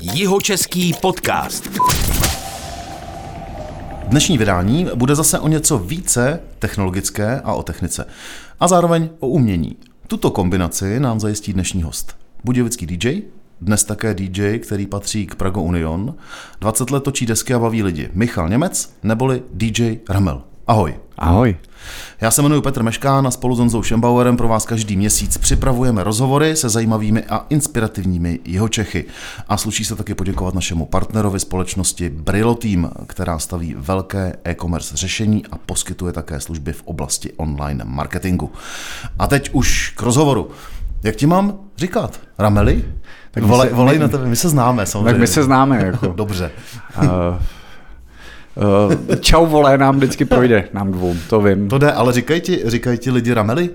Jihočeský podcast. Dnešní vydání bude zase o něco více technologické a o technice. A zároveň o umění. Tuto kombinaci nám zajistí dnešní host. Budějovický DJ, dnes také DJ, který patří k Prago Union. 20 let točí desky a baví lidi. Michal Němec, neboli DJ Ramel. Ahoj. Ahoj. Já se jmenuji Petr Meškán a spolu s Honzou Schembauerem pro vás každý měsíc připravujeme rozhovory se zajímavými a inspirativními jeho Čechy. A sluší se taky poděkovat našemu partnerovi společnosti Brillo Team, která staví velké e-commerce řešení a poskytuje také služby v oblasti online marketingu. A teď už k rozhovoru. Jak ti mám říkat? Rameli? Tak volej, volej na tebe, my se známe samozřejmě. Tak my se známe. Jako. Dobře. Uh, Uh, čau vole, nám vždycky projde, nám dvou, to vím. To jde, ale říkají ti, říkají ti lidi ramely?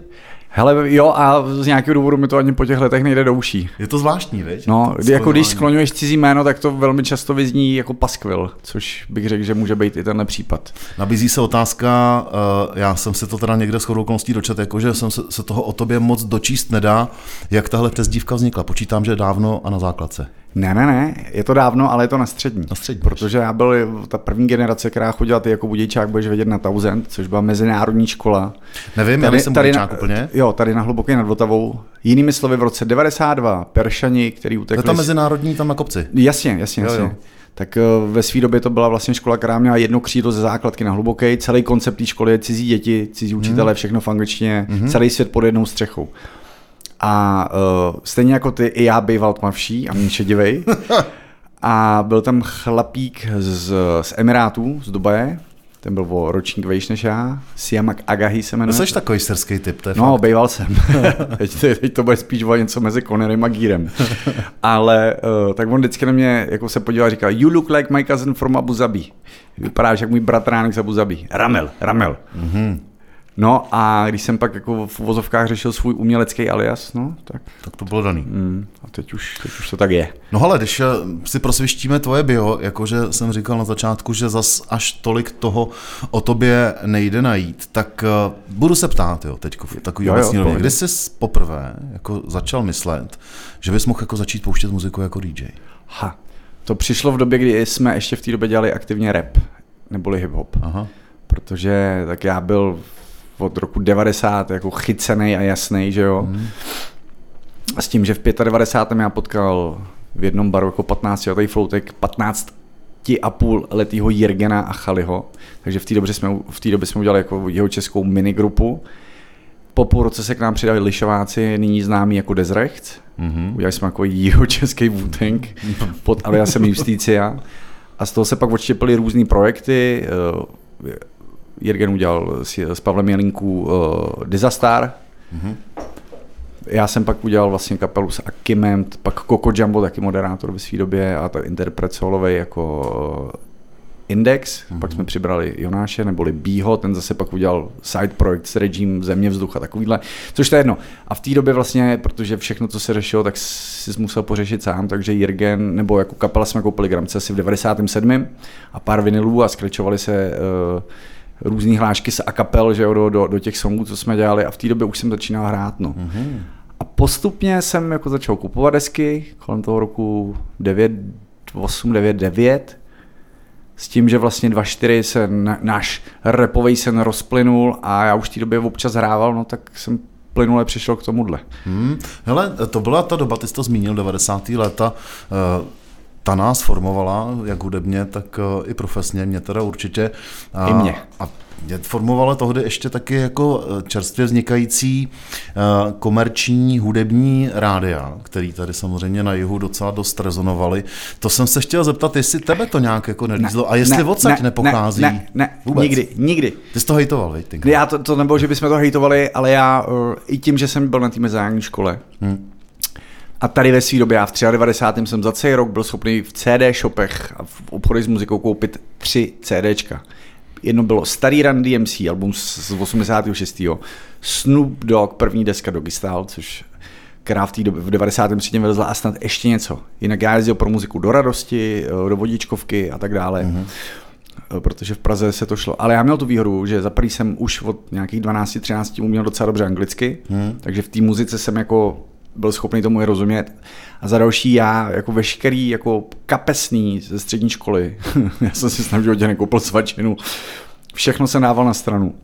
Hele, jo, a z nějakého důvodu mi to ani po těch letech nejde do uší. Je to zvláštní, viď? No, jako když skloňuješ cizí jméno, tak to velmi často vyzní jako paskvil, což bych řekl, že může být i tenhle případ. Nabízí se otázka, uh, já jsem se to teda někde s okolností dočet, jako že jsem se, se toho o tobě moc dočíst nedá, jak tahle přezdívka vznikla. Počítám, že dávno a na základce. Ne, ne, ne, je to dávno, ale je to na střední. Na střední. Protože já byl ta první generace, která chodila ty jako budějčák, budeš vědět na Thousand, což byla mezinárodní škola. Nevím, tady, já jsem tady na, úplně. Jo, tady na Hluboké nad Vltavou. Jinými slovy, v roce 92 Peršani, který utekli... To je ta mezinárodní tam na kopci. Jasně, jasně, jasně. Jo, jo. Tak eh, ve své době to byla vlastně škola, která měla jedno křídlo ze základky na hluboké. Celý koncept té školy je cizí děti, cizí učitelé, hmm. všechno v angličtině, mm-hmm. celý svět pod jednou střechou. A uh, stejně jako ty, i já býval tmavší a méně šedivej. A byl tam chlapík z, z Emirátů, z Dubaje, ten byl o ročník vejš než já, Siamak Agahi se jmenuje. Jsi takový srský typ, to je No, fakt. býval jsem. teď, teď, to bude spíš o něco mezi Connerem a Gírem. Ale uh, tak on vždycky na mě jako se podíval a říkal, you look like my cousin from Abu Zabi. Vypadáš jak můj bratránek z Abu Zabi. Ramel, Ramel. Mm-hmm. No a když jsem pak jako v vozovkách řešil svůj umělecký alias, no, tak... Tak to bylo daný. Mm, a teď už, teď už to tak je. No ale když eh, si prosvištíme tvoje bio, jakože jsem říkal na začátku, že zas až tolik toho o tobě nejde najít, tak uh, budu se ptát, jo, teď v takový jo, obecní rovně. Kdy jsi poprvé jako začal myslet, že bys mohl jako začít pouštět muziku jako DJ? Ha, to přišlo v době, kdy jsme ještě v té době dělali aktivně rap, neboli hip-hop. Aha. Protože tak já byl od roku 90 jako chycený a jasný, že jo. Mm. A s tím, že v 95. já potkal v jednom baru jako 15 letý floutek 15 a půl letýho Jirgena a Chaliho, takže v té době jsme, v té době jsme udělali jako jeho českou minigrupu. Po půl roce se k nám přidali lišováci, nyní známí jako Desrecht. Mm-hmm. Udělali jsme jako jeho český Wu-Tang pod aliasem Justicia. A z toho se pak odštěpily různé projekty. Eh, Jirgen udělal s, s Pavlem Jelinku uh, Dizastar. Mm-hmm. Já jsem pak udělal vlastně kapelu s Akimem, pak Coco Jumbo, taky moderátor ve své době a to interpret solovej jako Index, mm-hmm. pak jsme přibrali Jonáše, neboli Bího, ten zase pak udělal side projekt s Regime, Země, vzduch a takovýhle, což to je jedno. A v té době vlastně, protože všechno, co se řešilo, tak si musel pořešit sám, takže Jirgen, nebo jako kapela jsme koupili Gramce asi v 97. a pár vinilů a skrečovali se uh, různé hlášky z akapel že jo, do, do, do, těch songů, co jsme dělali a v té době už jsem začínal hrát. No. Mm-hmm. A postupně jsem jako začal kupovat desky kolem toho roku 9, 8, 9, 9 s tím, že vlastně 2.4 se na, náš repový sen rozplynul a já už v té době občas hrával, no tak jsem plynule přišel k tomuhle. Hmm. Hele, to byla ta doba, ty jsi to zmínil, 90. léta, uh, ta nás formovala, jak hudebně, tak eh, i profesně, mě teda určitě. A, I mě. A mě formovala tohdy ještě taky jako eh, čerstvě vznikající uh, komerční hudební rádia, který tady samozřejmě na jihu docela dost rezonovali. To jsem se chtěl zeptat, jestli tebe to nějak jako nelízlo ne, a jestli ne, odsaď ne, nepochází. Ne, ne, Vůbec. nikdy, nikdy. Ty jsi to hejtoval, veď? Já to, to nebylo, že bychom to hejtovali, ale já i tím, že jsem byl na té mezinárodní škole, hmm a tady ve své době, já v 93. jsem za celý rok byl schopný v CD shopech a v obchodech s muzikou koupit tři CDčka. Jedno bylo starý Run DMC, album z 86. Snoop Dogg, první deska Doggy Style, což která v té době v 93. vylezla a snad ještě něco. Jinak já jezdil pro muziku do radosti, do vodičkovky a tak dále. Mm-hmm protože v Praze se to šlo. Ale já měl tu výhodu, že za prvý jsem už od nějakých 12-13 uměl docela dobře anglicky, hmm. takže v té muzice jsem jako byl schopný tomu i rozumět. A za další já, jako veškerý jako kapesný ze střední školy, já jsem si snad v životě nekoupil svačinu, všechno jsem dával na stranu.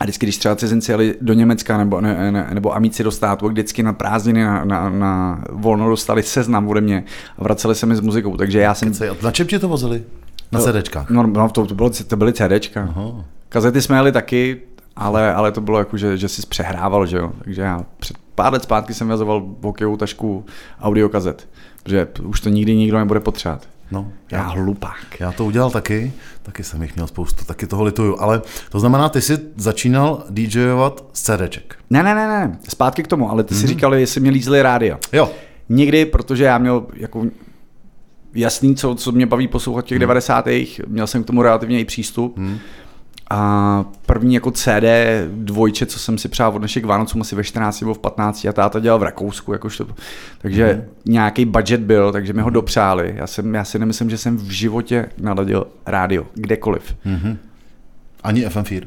A vždycky, když třeba cizinci jeli do Německa nebo, ne, ne, nebo amíci do státu, vždycky na prázdniny na, na, na volno dostali seznam ode mě a vraceli se mi s muzikou. Takže já jsem... Kecej, na čem tě to vozili? Na CDčkách? No, no to, to, bylo, to byly CDčka. Aha. Kazety jsme jeli taky, ale, ale to bylo jako, že, že jsi přehrával, že jo. Takže já před pár let zpátky jsem vyhazoval hokejovou tašku audiokazet, protože už to nikdy nikdo nebude potřebovat. No, já, já hlupák. Já to udělal taky, taky jsem jich měl spoustu, taky toho lituju, ale to znamená, ty jsi začínal DJovat z CDček. Ne, ne, ne, ne, zpátky k tomu, ale ty mm-hmm. si říkali, jestli mě lízly rádia. Jo. Nikdy, protože já měl jako jasný, co, co mě baví poslouchat těch hmm. 90. Měl jsem k tomu relativně i přístup. Hmm. A první jako CD dvojče, co jsem si přál od našich Vánocům asi ve 14 nebo v 15 a táta dělal v Rakousku, jakožto, takže mm. nějaký budget byl, takže mi ho dopřáli. Já, jsem, já si nemyslím, že jsem v životě naladil rádio, kdekoliv. Mm-hmm. Ani FM4?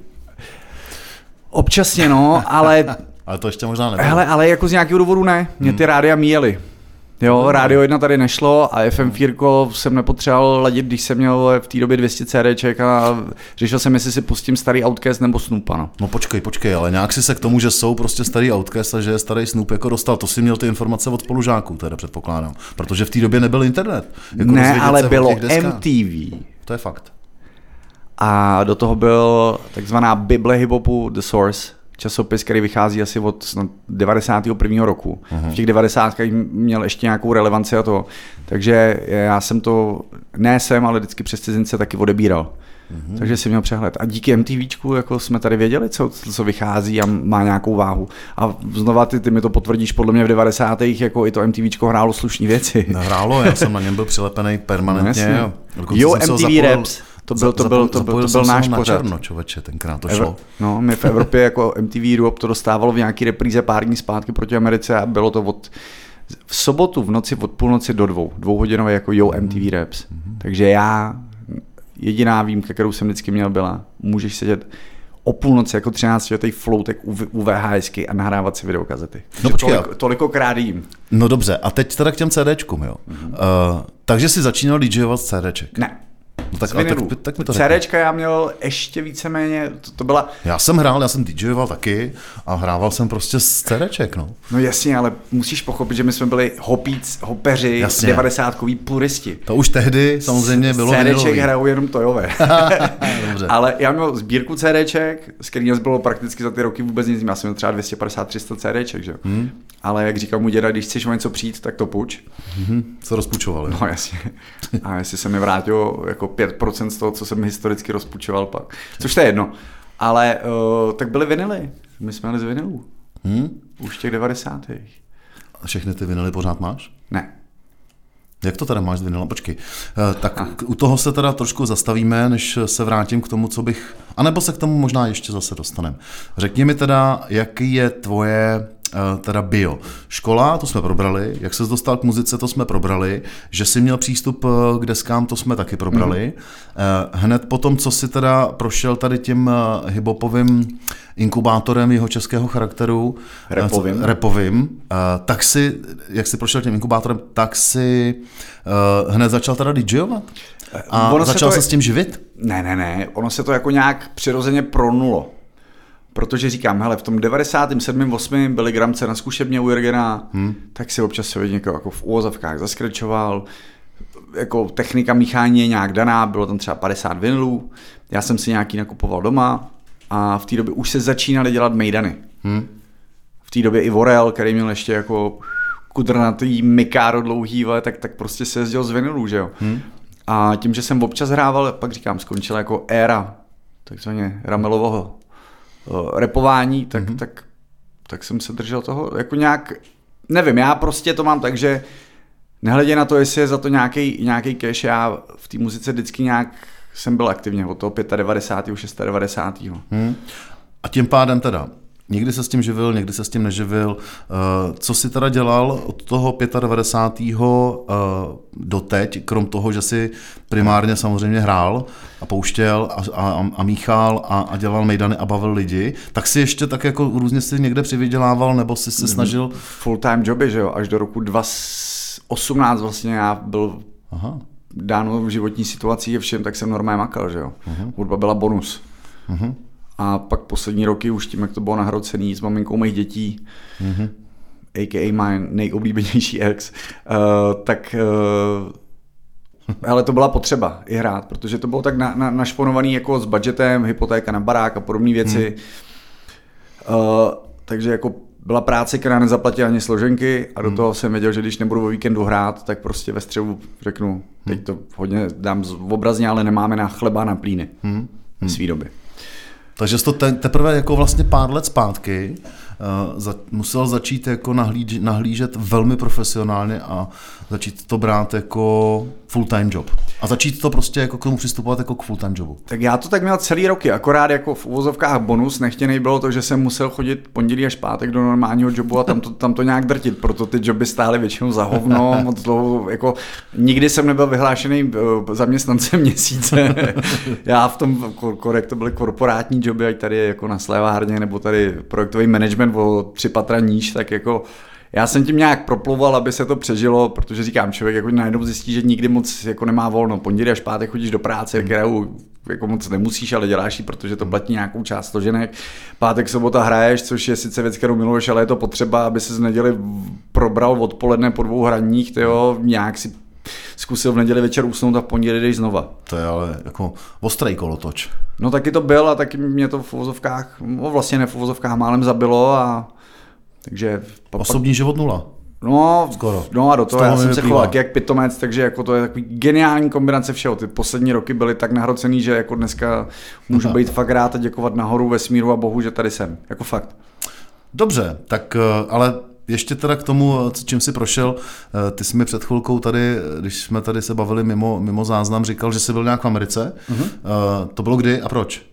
Občasně no, ale... ale to ještě možná nebylo. Hele, ale jako z nějakého důvodu ne. Mě ty rádia míjely. Jo, Rádio 1 tady nešlo a FM4 jsem nepotřeboval ladit, když jsem měl v té době 200 CDček a řešil jsem, jestli si pustím starý Outcast nebo Snoopa. No. no počkej, počkej, ale nějak si se k tomu, že jsou prostě starý Outcast a že je starý Snoop jako dostal, to si měl ty informace od spolužáků, teda předpokládám, protože v té době nebyl internet. Jako ne, ale bylo MTV. To je fakt. A do toho byl takzvaná Bible hiphopu The Source, časopis, který vychází asi od 91. roku. Uh-huh. V těch 90. měl ještě nějakou relevanci a to. Takže já jsem to, ne jsem, ale vždycky přes cizince taky odebíral. Mm-hmm. Takže si měl přehled. A díky MTVčku jako jsme tady věděli, co, co vychází a má nějakou váhu. A znova ty, ty mi to potvrdíš, podle mě v 90. jako i to MTVčko hrálo slušné věci. Hrálo, já jsem na něm byl přilepený permanentně. No, jo, MTV Raps. To byl, to byl, to byl, to byl náš pořad. Černo, čověče, tenkrát to šlo. No, my v Evropě jako MTV Europe to dostávalo v nějaký repríze pár dní zpátky proti Americe a bylo to od v sobotu v noci od půlnoci do dvou. Dvouhodinové jako Yo MTV Raps. Mm-hmm. Takže já, jediná výjimka, kterou jsem vždycky měl, byla, můžeš sedět o půlnoci jako 13 letý floutek u, u VHSky a nahrávat si videokazety. No počkej, tolik, tolikokrát jím. No dobře, a teď teda k těm CDčkům, jo. Mm-hmm. Uh, takže jsi začínal DJovat z CDček. Ne. No tak, ale tak, tak mi to CDčka já měl ještě víceméně, to, to byla... Já jsem hrál, já jsem DJoval taky a hrával jsem prostě z CDček, no. No jasně, ale musíš pochopit, že my jsme byli hopíc, hopeři, jasně. 90 puristi. To už tehdy samozřejmě bylo CDček hrajou jenom tojové. ale já měl sbírku CDček, s kterým bylo prakticky za ty roky vůbec nic. Já jsem měl třeba 250-300 CDček, že? Hmm. Ale jak říkal mu děda, když chceš o něco přijít, tak to puč. Hmm. Co rozpučovali. No jasně. A jestli se mi vrátil jako 5% z toho, co jsem historicky rozpučoval pak. Což to je jedno. Ale uh, tak byly vinily. My jsme jeli z vinilů. Hmm? Už těch 90. A všechny ty vinily pořád máš? Ne. Jak to teda máš s vinylem? Počkej. Eh, tak u toho se teda trošku zastavíme, než se vrátím k tomu, co bych... A nebo se k tomu možná ještě zase dostaneme. Řekni mi teda, jaký je tvoje teda bio. Škola, to jsme probrali, jak se dostal k muzice, to jsme probrali, že jsi měl přístup eh, k deskám, to jsme taky probrali. Mm. Hned potom, co si teda prošel tady tím hibopovým inkubátorem jeho českého charakteru, repovým, repovým tak si, jak jsi prošel tím inkubátorem, tak si hned začal teda DJovat? A ono začal se, to... se s tím živit? Ne, ne, ne, ono se to jako nějak přirozeně pronulo. Protože říkám, hele, v tom 97. 8. byli gramce na zkušebně u Jirgena, hmm. tak si občas se někoho jako v úvozovkách zaskrčoval, jako technika míchání je nějak daná, bylo tam třeba 50 vinilů, já jsem si nějaký nakupoval doma a v té době už se začínaly dělat mejdany. Hmm. V té době i Vorel, který měl ještě jako kudrnatý mikáro dlouhý, tak, tak prostě se jezdil z vinilů, že jo. Hmm. A tím, že jsem občas hrával, pak říkám, skončila jako éra takzvaně Ramelového uh, repování, tak, mm-hmm. tak, tak jsem se držel toho jako nějak, nevím, já prostě to mám tak, že nehledě na to, jestli je za to nějaký, nějaký cash, já v té muzice vždycky nějak jsem byl aktivně od toho 95. 96. Hmm. A tím pádem teda Někdy se s tím živil, někdy se s tím neživil. Eh, co si teda dělal od toho 95. do teď, krom toho, že si primárně samozřejmě hrál a pouštěl a, a, a míchal a, a dělal mejdany a bavil lidi, tak si ještě tak jako různě si někde přivydělával nebo si se snažil... Full-time joby, že jo, až do roku 2018 vlastně já byl Aha. dáno životní situací a všem, tak jsem normálně makal, že jo. Uh-huh. Hudba byla bonus. Uh-huh. A pak poslední roky už tím, jak to bylo nahrocený s maminkou mých dětí, mm-hmm. a.k.a. my nejoblíbenější ex, uh, tak uh, ale to byla potřeba i hrát, protože to bylo tak na, na, našponovaný jako s budgetem, hypotéka na barák a podobné věci. Mm. Uh, takže jako byla práce, která nezaplatila ani složenky a do mm. toho jsem věděl, že když nebudu o víkendu hrát, tak prostě ve střevu řeknu, teď to hodně dám obrazně, ale nemáme na chleba na plíny mm. v své době. Takže to te, teprve jako vlastně pár let zpátky uh, za, musel začít jako nahlíž, nahlížet velmi profesionálně a začít to brát jako full-time job. A začít to prostě jako k tomu přistupovat jako k full-time jobu. Tak já to tak měl celý roky, akorát jako v uvozovkách bonus nechtěný bylo to, že jsem musel chodit pondělí až pátek do normálního jobu a tam to, tam to nějak drtit, proto ty joby stály většinou za hovno, moc dlouho, jako nikdy jsem nebyl vyhlášený eh, zaměstnancem měsíce. já v tom, korek to byly korporátní joby, ať tady jako na Slévárně, nebo tady projektový management o tři patra níž, tak jako já jsem tím nějak proploval, aby se to přežilo, protože říkám, člověk jako najednou zjistí, že nikdy moc jako nemá volno. Pondělí až pátek chodíš do práce, hmm. kterou jako moc nemusíš, ale děláš ji, protože to platí nějakou část složenek. Pátek, sobota hraješ, což je sice věc, kterou miluješ, ale je to potřeba, aby se z neděli probral odpoledne po dvou hraních, tyjo, nějak si zkusil v neděli večer usnout a v pondělí jdeš znova. To je ale jako ostrý kolotoč. No taky to byl a taky mě to v uvozovkách, no vlastně ne v uvozovkách málem zabilo a takže... Osobní život nula. No, Skoro. no a do toho, toho já jsem se choval jak pitomec, takže jako to je takový geniální kombinace všeho. Ty poslední roky byly tak nahrocený, že jako dneska můžu Aha. být fakt rád a děkovat nahoru vesmíru a bohu, že tady jsem. Jako fakt. Dobře, tak eh, ale ještě teda k tomu, čím si prošel, eh, ty jsi mi před chvilkou tady, když jsme tady se bavili mimo, mimo záznam, říkal, že jsi byl nějak v Americe. Uh-huh. To bylo kdy a proč?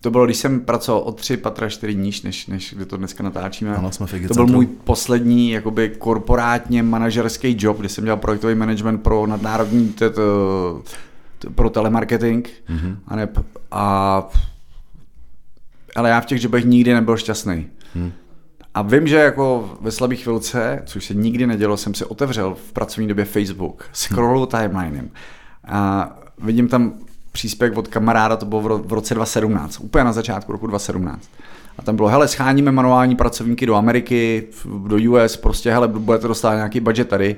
To bylo, když jsem pracoval o tři patra čtyři níž, než, než kdy to dneska natáčíme. Ano, jsme to byl můj poslední jakoby korporátně manažerský job, kdy jsem dělal projektový management pro nadnárodní tет, pro telemarketing. Mm-hmm. A, ne, a, ale já v těch jobech nikdy nebyl šťastný. Mm. A vím, že jako ve slabé chvilce, což se nikdy nedělo, jsem si otevřel v pracovní době Facebook, scrollu timelinem a vidím tam příspěvek od kamaráda, to bylo v roce 2017, úplně na začátku roku 2017. A tam bylo, hele, scháníme manuální pracovníky do Ameriky, do US, prostě, hele, budete dostat nějaký budget tady.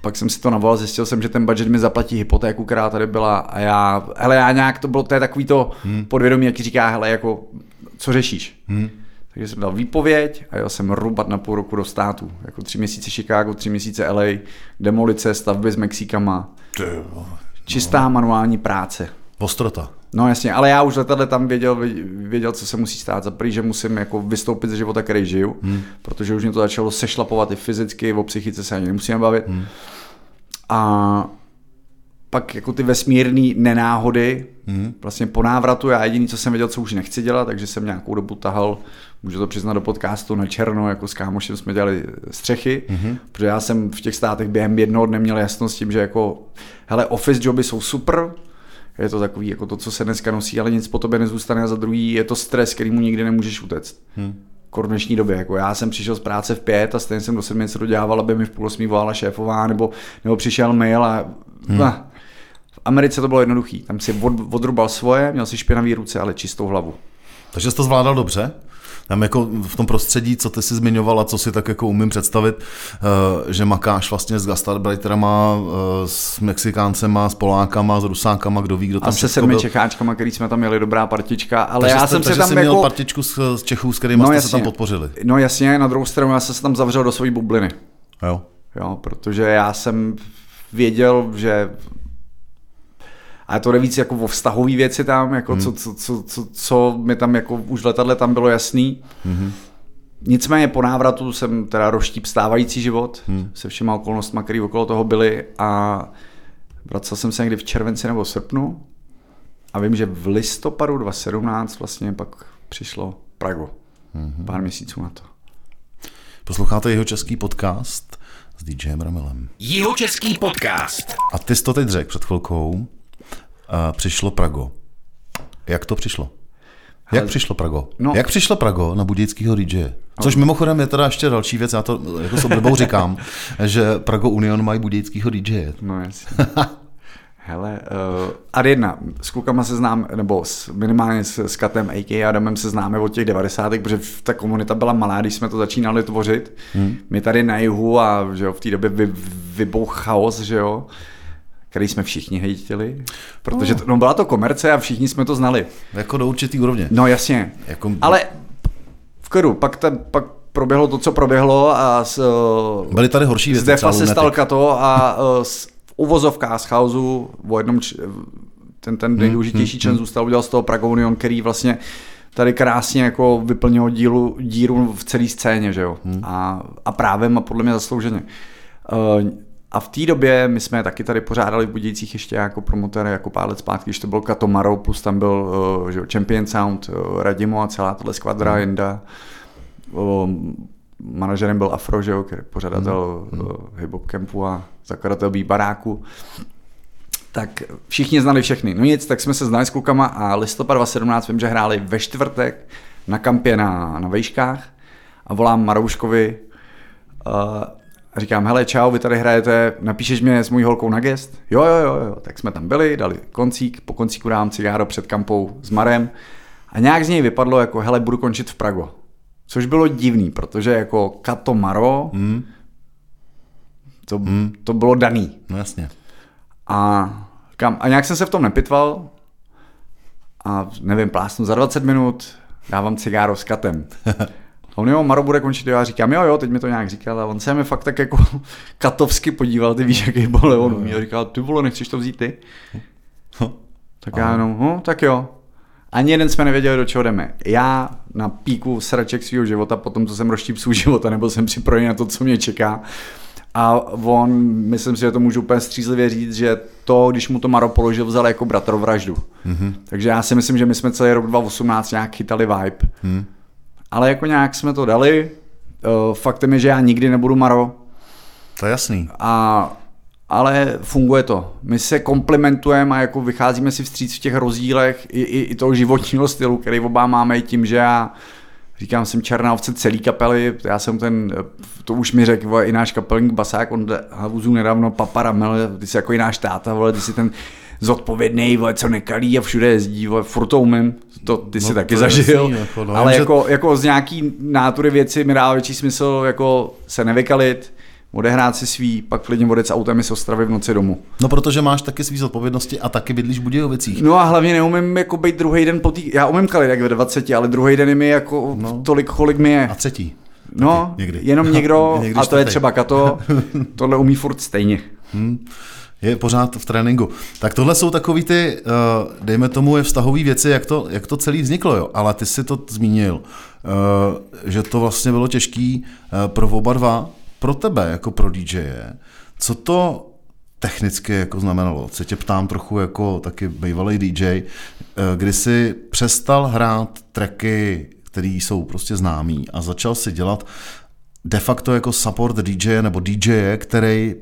Pak jsem si to navolal, zjistil jsem, že ten budget mi zaplatí hypotéku, která tady byla a já, hele, já nějak, to bylo, to je takový to hmm. podvědomí, jak ti říká, hele, jako, co řešíš? Hmm. Takže jsem dal výpověď a jel jsem rubat na půl roku do státu. Jako tři měsíce Chicago, tři měsíce LA, demolice, stavby s Mexikama. Čistá manuální práce. Ostrota. No jasně, ale já už letadle tam věděl, věděl, co se musí stát. Za prvý, že musím jako vystoupit ze života, který žiju, hmm. protože už mě to začalo sešlapovat i fyzicky, o psychice se ani nemusíme bavit. Hmm. A pak jako ty vesmírné nenáhody, hmm. vlastně po návratu, já jediný, co jsem věděl, co už nechci dělat, takže jsem nějakou dobu tahal, můžu to přiznat do podcastu na černo, jako s kámošem jsme dělali střechy, hmm. protože já jsem v těch státech během jednoho dne měl jasnost s tím, že jako, hele, office joby jsou super, je to takový jako to, co se dneska nosí, ale nic po tobě nezůstane a za druhý je to stres, který mu nikdy nemůžeš utéct. Hmm v dnešní době. Jako já jsem přišel z práce v pět a stejně jsem do sedmi něco dodělával, aby mi v půl osmí volala šéfová, nebo, nebo přišel mail a hmm. Americe to bylo jednoduchý. Tam si od, odrubal svoje, měl si špinavý ruce, ale čistou hlavu. Takže jsi to zvládal dobře? Tam jako v tom prostředí, co ty si zmiňoval a co si tak jako umím představit, eh, že makáš vlastně s gastarbeiterama, eh, s Mexikáncema, s Polákama, s Rusákama, kdo ví, kdo tam A se sedmi byl. Čecháčkama, který jsme tam měli dobrá partička, ale takže já jste, jsem se tam jsi jako... měl partičku z, z Čechů, s kterými no, jste jasně. se tam podpořili. No jasně, na druhou stranu já jsem se tam zavřel do své bubliny. Jo. Jo, protože já jsem věděl, že a to víc jako o vztahový věci tam, jako hmm. co, co, co, co, co mi tam jako už letadle tam bylo jasný. Hmm. Nicméně po návratu jsem teda roštíp stávající život hmm. se všema okolnostmi, které okolo toho byly a vracel jsem se někdy v červenci nebo srpnu a vím, že v listopadu 2017 vlastně pak přišlo Pragu. Mm-hmm. Pár měsíců na to. Posloucháte jeho český podcast s DJem Ramelem. Jeho český podcast. A ty jsi to teď řekl před chvilkou. Přišlo Prago. Jak to přišlo? Jak přišlo Prago? No. Jak přišlo Prago na budějického DJ? Což mimochodem je teda ještě další věc, já to jako s oblibou říkám, že Prago Union mají budějického DJ. No jasně. Hele, uh, Ariadna, s klukama se znám, nebo s, minimálně s, s Katem, a.k. Adamem se známe od těch 90. protože ta komunita byla malá, když jsme to začínali tvořit. Hmm. My tady na jihu a že jo, v té době vy, vybouch chaos, že jo, který jsme všichni hejtili, protože to, no, byla to komerce a všichni jsme to znali. Jako do určitý úrovně. No jasně, Jako- ale v klidu, pak, ta, pak proběhlo to, co proběhlo a s, uh, Byly tady horší věci. z Defa třeba se stal Kato a uh, s, v uvozovkách z chaosu o jednom, č- ten, ten nejdůležitější člen zůstal, udělal z toho Prague Union, který vlastně tady krásně jako vyplnil dílu, díru v celé scéně, že jo? A, a právem a podle mě zaslouženě. Uh, a v té době my jsme taky tady pořádali v Budějcích ještě jako promotér jako pár let zpátky, když to byl Katomaro, plus tam byl uh, že Champion Sound, uh, Radimo a celá tohle skvadra, Jenda. Uh, manažerem byl Afro, že jo, který pořadatel mm. uh, hip-hop campu a zakladatel B baráku. Tak všichni znali všechny. No nic, tak jsme se znali s klukama a listopad 2017 vím, že hráli ve čtvrtek na kampě na, na Vejškách a volám Marouškovi uh, a říkám, hele, čau, vy tady hrajete, napíšeš mě s mojí holkou na gest? Jo, jo, jo, jo. Tak jsme tam byli, dali koncík, po koncíku dám cigáro před kampou s Marem a nějak z něj vypadlo jako, hele, budu končit v Prago. Což bylo divný, protože jako Kato Maro, Hmm. to, hmm. to bylo daný. No jasně. A, říkám, a nějak jsem se v tom nepitval a nevím, plásnu za 20 minut, dávám cigáro s katem. A on jo, Maro bude končit, jo, já říkám, jo, jo, teď mi to nějak říkal a on se mi fakt tak jako katovsky podíval, ty víš, jaký byl umí. A říkal, ty vole, nechceš to vzít ty? Tak já jenom, no, tak jo. Ani jeden jsme nevěděli, do čeho jdeme. Já na píku sraček svého života, potom co jsem roštíp svůj života, nebyl jsem připravený na to, co mě čeká. A on, myslím si, že to můžu úplně střízlivě říct, že to, když mu to Maro položil, vzal jako bratrovraždu. Mm-hmm. Takže já si myslím, že my jsme celý rok 2018 nějak chytali vibe. Mm. Ale jako nějak jsme to dali. Uh, faktem je, že já nikdy nebudu Maro. To je jasný. A, ale funguje to. My se komplementujeme a jako vycházíme si vstříc v těch rozdílech i, i, i toho životního stylu, který oba máme i tím, že já říkám, jsem černá ovce celý kapely, já jsem ten, to už mi řekl vole, i náš kapelník Basák, on Havuzu nedávno paparamel, ty jsi jako i náš táta, vole, ty jsi ten zodpovědný, vole, co nekalí a všude jezdí, vole, furt to umím, to ty jsi No, taky to je zažil, jasný, jako, no, ale jenže- jako, jako z nějaký nátury věci mi dává větší smysl jako se nevykalit, odehrát si svý, pak klidně s autem i z Ostravy v noci domů. No protože máš taky svý zodpovědnosti a taky bydlíš v Budějovicích. No a hlavně neumím jako být druhý den po tý... Já umím kalit jak ve 20, ale druhý den je mi jako No. tolik, kolik mi je. A třetí. No, někdy. jenom někdo, Někdy a to je třeba Kato, tohle umí furt stejně. Je pořád v tréninku. Tak tohle jsou takový ty, eh, dejme tomu, je vztahové věci, jak to, jak to celý vzniklo, jo. Ale ty si to zmínil, eh, že to vlastně bylo těžký eh, pro oba dva, pro tebe, jako pro DJe. Co to technicky jako znamenalo? Se tě ptám trochu jako taky bývalý DJ, kdy jsi přestal hrát tracky, které jsou prostě známý a začal si dělat de facto jako support DJ nebo DJ, který,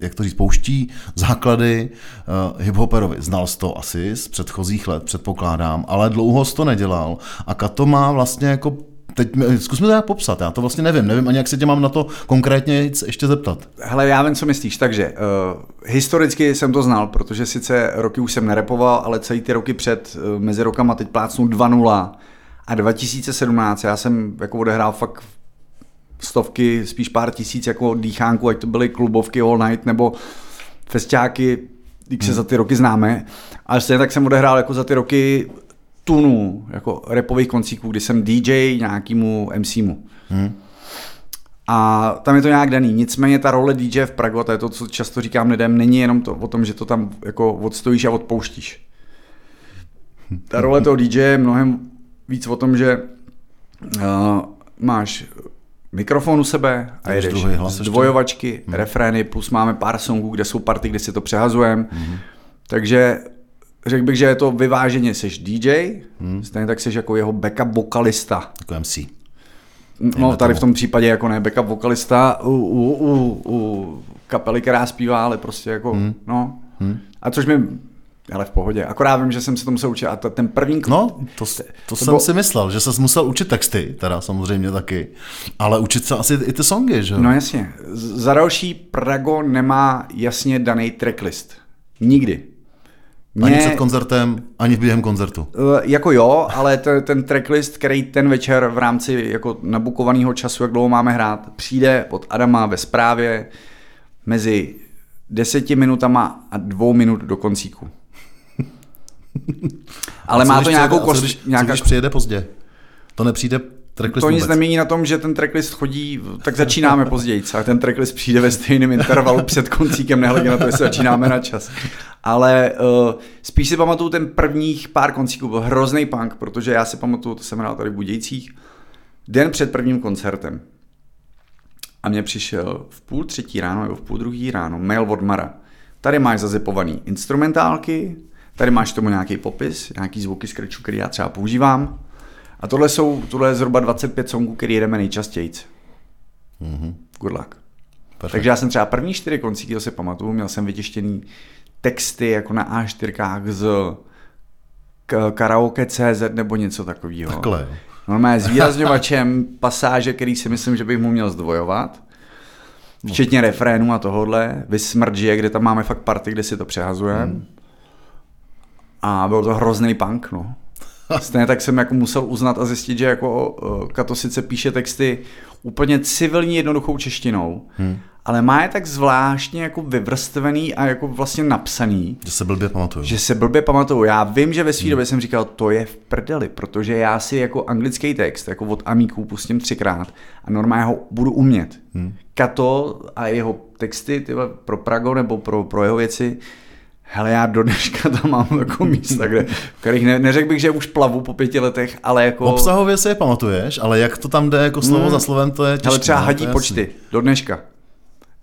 jak to říct, pouští základy eh, hiphoperovi. Znal jsi to asi z předchozích let, předpokládám, ale dlouho jsi to nedělal. A Kato má vlastně jako Teď mi- zkus mi to nějak popsat, já to vlastně nevím, nevím ani jak se tě mám na to konkrétně ještě zeptat. Hele, já vím, co myslíš. Takže, uh, historicky jsem to znal, protože sice roky už jsem nerepoval, ale celý ty roky před, uh, mezi rokama teď plácnu 2.0 a 2017, já jsem jako odehrál fakt stovky, spíš pár tisíc jako dýchánku, ať to byly klubovky all night nebo festiáky, když se za ty roky známe. Ale stejně tak jsem odehrál jako za ty roky tunu jako repových koncíků, kdy jsem DJ nějakýmu MCmu. A tam je to nějak daný. Nicméně ta role DJ v Pragu, a to je to, co často říkám lidem, není jenom to o tom, že to tam jako odstojíš a odpouštíš. Ta role toho DJ je mnohem víc o tom, že uh, máš mikrofon u sebe a jedeš ještě? dvojovačky, refrény, plus máme pár songů, kde jsou party, kde si to přehazujeme. Takže řekl bych, že je to vyváženě, jsi DJ, hmm. stejně tak jsi jako jeho backup vokalista. Jako MC. No tady v tom případě jako ne backup vokalista u, u, u, u kapely, která zpívá, ale prostě jako, hmm. no. Hmm. A což mi ale v pohodě. Akorát vím, že jsem se to musel učit. A to, ten první... No, to, to, to jsem bo... si myslel, že se musel učit texty, teda samozřejmě taky. Ale učit se asi i ty songy, že? No jasně. Za další Prago nemá jasně daný tracklist. Nikdy. Mě... Ani před koncertem, ani během koncertu. Uh, jako jo, ale to, ten tracklist, který ten večer v rámci jako nabukovaného času, jak dlouho máme hrát, přijde od Adama ve zprávě mezi deseti minutama a dvou minut do koncíku. Ale má to nějakou kost... Co když, nějaká... co když přijede pozdě? To nepřijde tracklist To nic vůbec. nemění na tom, že ten tracklist chodí, tak začínáme později. A ten tracklist přijde ve stejném intervalu před koncíkem, nehledě na to, jestli začínáme na čas. Ale uh, spíš si pamatuju ten prvních pár koncíků, byl hrozný punk, protože já si pamatuju, to jsem hrál tady v Budějcích, den před prvním koncertem. A mě přišel v půl třetí ráno nebo v půl druhý ráno mail od Mara. Tady máš zazipovaný instrumentálky, Tady máš tomu nějaký popis, nějaký zvuky scratchu, který já třeba používám. A tohle, jsou, tohle je zhruba 25 songů, který jedeme nejčastěji. Mm-hmm. Good luck. Perfect. Takže já jsem třeba první čtyři koncíky, to si pamatuju, měl jsem vytištěný texty jako na A4 z karaoke CZ nebo něco takového. Takhle. Normálně s výrazňovačem pasáže, který si myslím, že bych mu měl zdvojovat. Včetně refrénu a tohohle. Vysmrdžie, kde tam máme fakt party, kde si to přehazujeme. Hmm a byl to hrozný punk, no. Stejně tak jsem jako musel uznat a zjistit, že jako uh, Kato sice píše texty úplně civilní jednoduchou češtinou, hmm. ale má je tak zvláštně jako vyvrstvený a jako vlastně napsaný. Že se blbě pamatuju. Že se blbě pamatuju. Já vím, že ve své hmm. době jsem říkal, to je v prdeli, protože já si jako anglický text, jako od Amíků pustím třikrát a normálně ho budu umět. Hmm. Kato a jeho texty tyhle, pro Prago nebo pro, pro jeho věci Hele, já do dneška tam mám jako místa, kde, kterých ne, neřekl bych, že už plavu po pěti letech, ale jako... Obsahově si je pamatuješ, ale jak to tam jde jako slovo mm. za slovem, to je těžké. Ale třeba no, hadí počty, do dneška.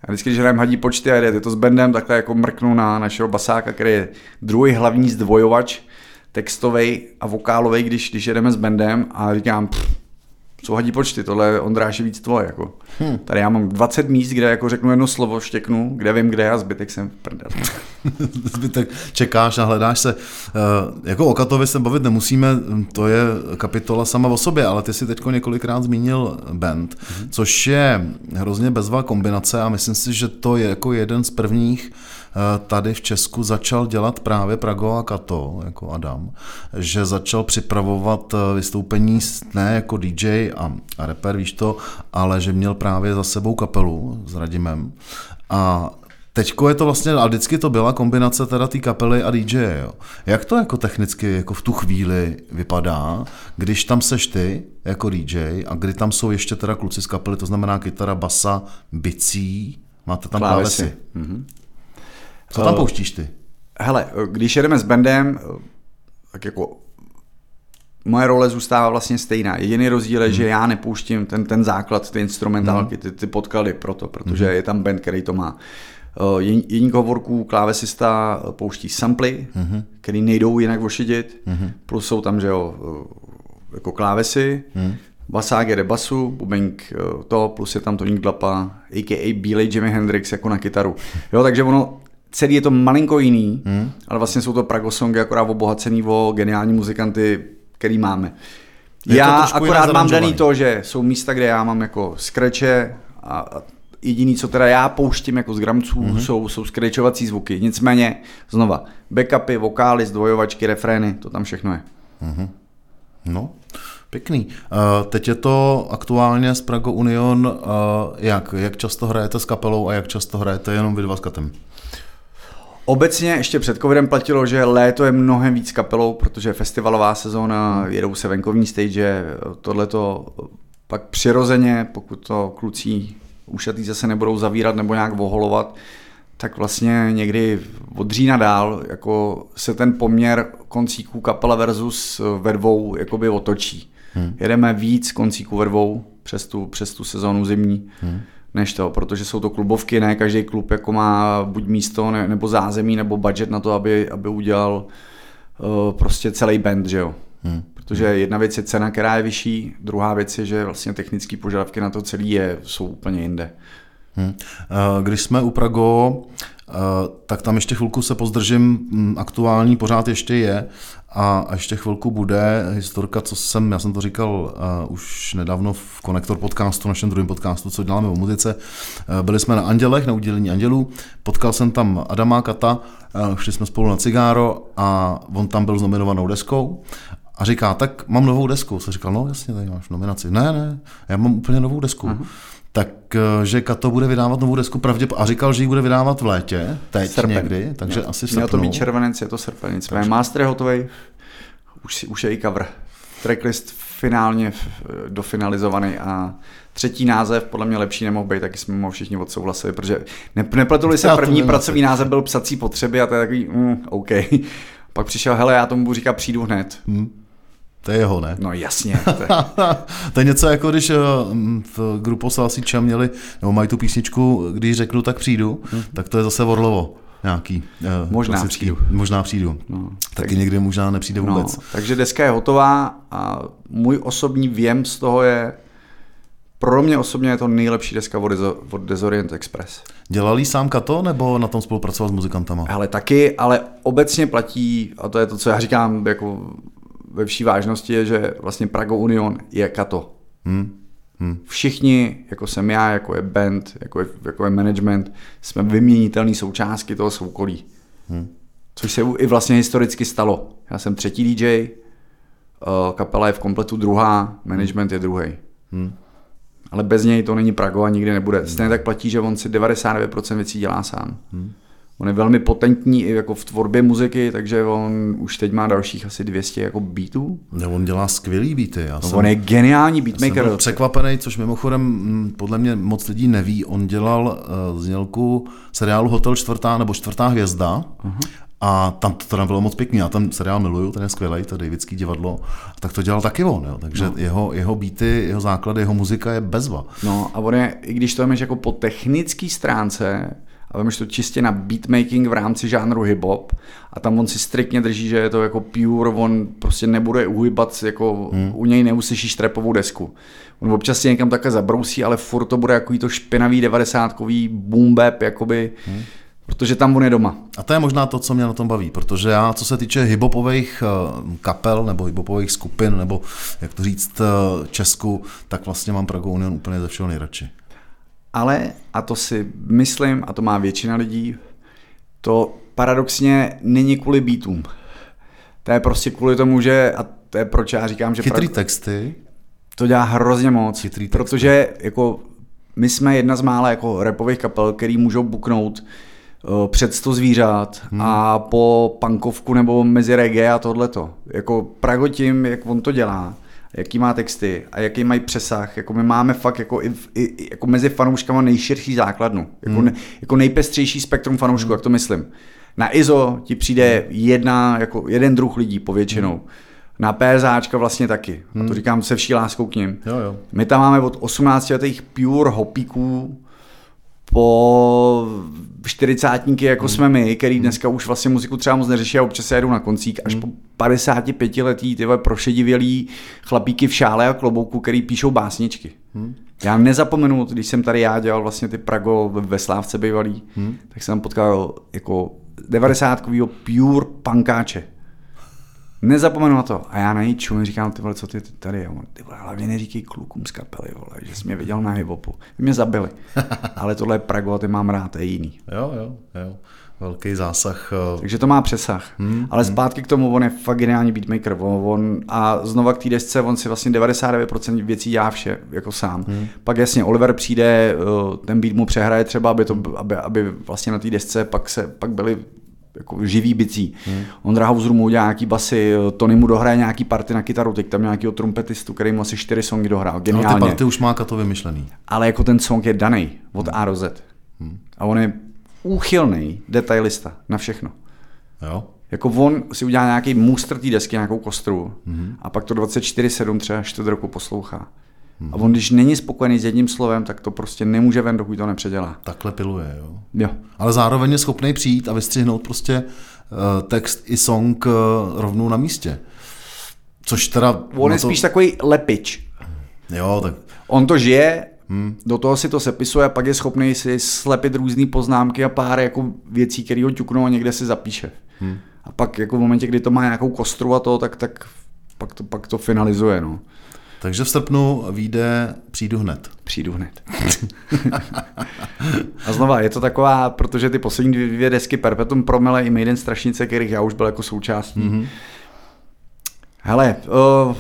Já vždycky, když hrajeme hadí počty a jde to s bandem, takhle jako mrknu na našeho basáka, který je druhý hlavní zdvojovač, textový a vokálový, když, když jedeme s bandem a říkám, pff, co hadí počty, tohle Ondráš víc tvoje. Jako. Hmm. Tady já mám 20 míst, kde jako řeknu jedno slovo, štěknu, kde vím, kde a zbytek jsem v prdel. zbytek čekáš a hledáš se. Eh, jako o Katovi se bavit nemusíme, to je kapitola sama o sobě, ale ty si teď několikrát zmínil band, hmm. což je hrozně bezvá kombinace a myslím si, že to je jako jeden z prvních tady v Česku začal dělat právě Prago a Kato, jako Adam, že začal připravovat eh, vystoupení ne jako DJ a, a rapper, víš to, ale že měl právě za sebou kapelu s Radimem a Teďko je to vlastně, a vždycky to byla kombinace teda té kapely a DJ. Jo. Jak to jako technicky jako v tu chvíli vypadá, když tam seš ty jako DJ a kdy tam jsou ještě teda kluci z kapely, to znamená kytara, basa, bicí, máte tam klávesy. klávesy. Mm-hmm. Co tam pouštíš ty? Hele, když jedeme s bandem, tak jako moje role zůstává vlastně stejná. Jediný rozdíl je, hmm. že já nepouštím ten, ten základ, ty instrumentálky, hmm. ty, ty podklady proto, protože hmm. je tam band, který to má. Jiní hovorků klávesista pouští samply, hmm. který nejdou jinak ošidit, hmm. plus jsou tam, že jo, jako klávesy, hmm. basák jede basu, bubeník to, plus je tam Toník Dlapa, a.k.a. Bílej Jimi Hendrix jako na kytaru. Jo, takže ono celý je to malinko jiný, hmm. ale vlastně jsou to pragosongy akorát obohacený o geniální muzikanty, který máme. Je já akorát mám daný to, že jsou místa, kde já mám jako skreče a jediný, co teda já pouštím jako z gramců, mm-hmm. jsou, jsou skrečovací zvuky. Nicméně, znova, backupy, vokály, zdvojovačky, refrény, to tam všechno je. Mm-hmm. No, pěkný. Uh, teď je to aktuálně z Prago Union. Uh, jak? Jak často hrajete s kapelou a jak často hrajete jenom vy dva s Katem? Obecně ještě před covidem platilo, že léto je mnohem víc kapelou, protože je festivalová sezóna, jedou se venkovní stage, tohleto pak přirozeně, pokud to kluci ušatý zase nebudou zavírat nebo nějak voholovat, tak vlastně někdy od října dál jako se ten poměr koncíků kapela versus ve dvou jakoby otočí. Hmm. Jedeme víc koncíků ve dvou přes tu, přes tu sezónu zimní. Hmm než to, protože jsou to klubovky, ne každý klub jako má buď místo, ne, nebo zázemí, nebo budget na to, aby, aby udělal uh, prostě celý band, že jo. Hmm. Protože jedna věc je cena, která je vyšší, druhá věc je, že vlastně technické požadavky na to celý je, jsou úplně jinde. Hmm. Když jsme u Prago, tak tam ještě chvilku se pozdržím, hm, aktuální pořád ještě je a ještě chvilku bude historka, co jsem, já jsem to říkal uh, už nedávno v Konektor podcastu, našem druhém podcastu, co děláme o muzice. Byli jsme na Andělech, na udělení Andělů, potkal jsem tam Adama Kata, šli jsme spolu na cigáro a on tam byl s nominovanou deskou a říká, tak mám novou desku. Jsem říkal, no jasně, tady máš nominaci. Ne, ne, já mám úplně novou desku. Uh-huh takže Kato bude vydávat novou desku pravděpodobně a říkal, že ji bude vydávat v létě, teď Srpen. někdy, takže Měl, asi Měl to srpnu. být červenec, je to srpen, nicméně master je hotový, už, už je i cover. Tracklist finálně dofinalizovaný a třetí název podle mě lepší nemohl být, taky jsme mu všichni odsouhlasili, protože ne, nepletuli se, první pracovní název byl psací potřeby a to je takový, mm, OK. Pak přišel, hele, já tomu budu říkat, přijdu hned. Hmm. To je jeho, ne? No jasně. To je, to je něco jako když eh, v Grupo Salsiča měli, nebo mají tu písničku, když řeknu, tak přijdu, hmm. tak to je zase Orlovo nějaký. Eh, možná klasický. přijdu. Možná přijdu. No, Taky tak, někdy možná nepřijde no, vůbec. No, takže deska je hotová a můj osobní věm z toho je, pro mě osobně je to nejlepší deska od, Dezo, od Desorient Express. Dělal jí sám Kato, nebo na tom spolupracoval s muzikantama? Ale taky, ale obecně platí, a to je to, co já říkám jako ve vší vážnosti je, že vlastně Prago Union je kato. Hmm. Hmm. Všichni, jako jsem já, jako je band, jako je, jako je management, jsme vyměnitelné součástky toho soukolí. Hmm. Což se i vlastně historicky stalo. Já jsem třetí DJ, eh, kapela je v kompletu druhá, management je druhý. Hmm. Ale bez něj to není Prago a nikdy nebude. Stejně tak platí, že on si 99% věcí dělá sám. Hmm. On je velmi potentní i jako v tvorbě muziky, takže on už teď má dalších asi 200 jako beatů. Ne, on dělá skvělý beaty. Já no, jsem, on je geniální beatmaker. Já jsem byl překvapený, což mimochodem mm, podle mě moc lidí neví. On dělal uh, znělku seriálu Hotel čtvrtá nebo čtvrtá hvězda. Uh-huh. A tam to teda bylo moc pěkný, já ten seriál miluju, ten je skvělý, to Davidský divadlo, tak to dělal taky on, jo. takže no. jeho, jeho beaty, jeho základy, jeho muzika je bezva. No a on je, i když to je jako po technické stránce, a vemeš to čistě na beatmaking v rámci žánru hip-hop a tam on si striktně drží, že je to jako pure, on prostě nebude uhybat, jako hmm. u něj neuslyšíš trepovou desku. On občas si někam také zabrousí, ale furt to bude jako to špinavý devadesátkový boom bap, jakoby, hmm. protože tam on je doma. A to je možná to, co mě na tom baví, protože já, co se týče hiphopových eh, kapel nebo hiphopových skupin, nebo jak to říct eh, Česku, tak vlastně mám Prago Union úplně ze všeho nejradši. Ale, a to si myslím, a to má většina lidí, to paradoxně není kvůli beatům. To je prostě kvůli tomu, že, a to je proč já říkám, že... Chytrý pra... texty. To dělá hrozně moc, Chytrý texty. protože jako my jsme jedna z mála jako repových kapel, který můžou buknout uh, před sto zvířat hmm. a po pankovku nebo mezi reggae a tohleto. Jako Prago tím, jak on to dělá, jaký má texty a jaký mají přesah. Jako my máme fakt jako, i, i, jako mezi fanouškama nejširší základnu. Jako, hmm. ne, jako nejpestřejší spektrum fanoušků, hmm. jak to myslím. Na IZO ti přijde jedna, jako jeden druh lidí povětšinou. Hmm. Na PSAčka vlastně taky. Hmm. A to hmm. říkám se vší láskou k ním. Jo, jo. My tam máme od 18 letých pure hopíků po čtyřicátníky, jako hmm. jsme my, který dneska už vlastně muziku třeba moc neřeší a občas se jedou na koncík, až hmm. po 55 letý ty prošedivělý chlapíky v šále a klobouku, který píšou básničky. Hmm. Já nezapomenu, když jsem tady já dělal vlastně ty Prago ve Slávce bývalý, hmm. tak jsem potkal jako 90 pure pankáče. Nezapomenu na to. A já na něj čum, říkám, ty vole, co ty tady, jo? ty vole, hlavně neříkej klukům z kapely, vole, že jsi mě viděl na hibopu. Mě zabili. Ale tohle je Prago a ty mám rád, to je jiný. Jo, jo, jo. Velký zásah. Eh, Takže to má přesah. Hmm, Ale hmm. zpátky k tomu, on je fakt geniální beatmaker. On, on, a znova k té desce, on si vlastně 99% věcí dělá vše, jako sám. Hmm. Pak jasně, Oliver přijde, eh, ten beat mu přehraje třeba, aby, to, aby, aby vlastně na té desce pak, se, pak byly jako živý bicí. Hmm. Ondra Hauser mu udělá nějaký basy, Tony mu dohraje nějaký party na kytaru, teď tam nějakýho trumpetistu, který mu asi čtyři songy dohrál. Geniálně. Ale ty party už má to vymyšlený. Ale jako ten song je daný od hmm. A do Z. Hmm. A on je úchylný detailista na všechno. Jo. Jako on si udělá nějaký muster té desky, nějakou kostru hmm. a pak to 24-7 třeba čtvrt roku poslouchá. A on, když není spokojený s jedním slovem, tak to prostě nemůže ven, dokud to nepředělá. Takhle piluje, jo. Jo. Ale zároveň je schopný přijít a vystřihnout prostě uh, text i song uh, rovnou na místě. Což teda... On je to... spíš takový lepič. Jo, tak On to žije, hmm. do toho si to sepisuje a pak je schopný si slepit různé poznámky a pár jako věcí, které ho ťuknou a někde si zapíše. Hmm. A pak jako v momentě, kdy to má nějakou kostru a to, tak, tak pak, to, pak to finalizuje. No. Takže v srpnu vyjde Přijdu hned. Přijdu hned. a znova, je to taková, protože ty poslední dvě desky Perpetuum Promele i Maiden Strašnice, kterých já už byl jako součástí. Mm-hmm. Hele, uh,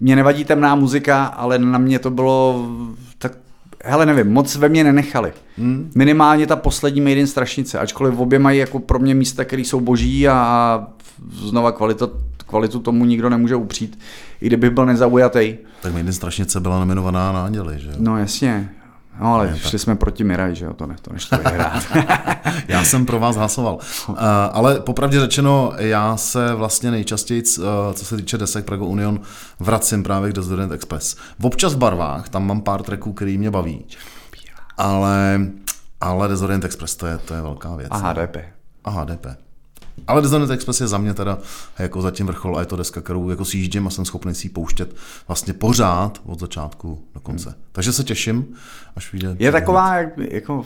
mě nevadí temná muzika, ale na mě to bylo tak hele, nevím, moc ve mně nenechali. Hmm. Minimálně ta poslední Made in Strašnice, ačkoliv obě mají jako pro mě místa, které jsou boží a znova kvalita, kvalitu tomu nikdo nemůže upřít, i kdybych byl nezaujatý. Tak Made in Strašnice byla nominovaná na Anděli, že No jasně, No ale ne, šli tak. jsme proti Miraj, že jo, to, ne, to nešlo vyhrát. já jsem pro vás hlasoval. Uh, ale popravdě řečeno, já se vlastně nejčastěji, uh, co se týče desek Prago Union, vracím právě k Desodorant Express. V občas v barvách, tam mám pár tracků, který mě baví. Ale, ale Desodorant Express, to je, to je velká věc. A HDP. A HDP. Ale Disneyland Express je za mě teda jako zatím vrchol a je to deska, kterou jako sjíždím a jsem schopný si ji pouštět vlastně pořád od začátku do konce. Hmm. Takže se těším, až vyjde. Je taková, jak, jako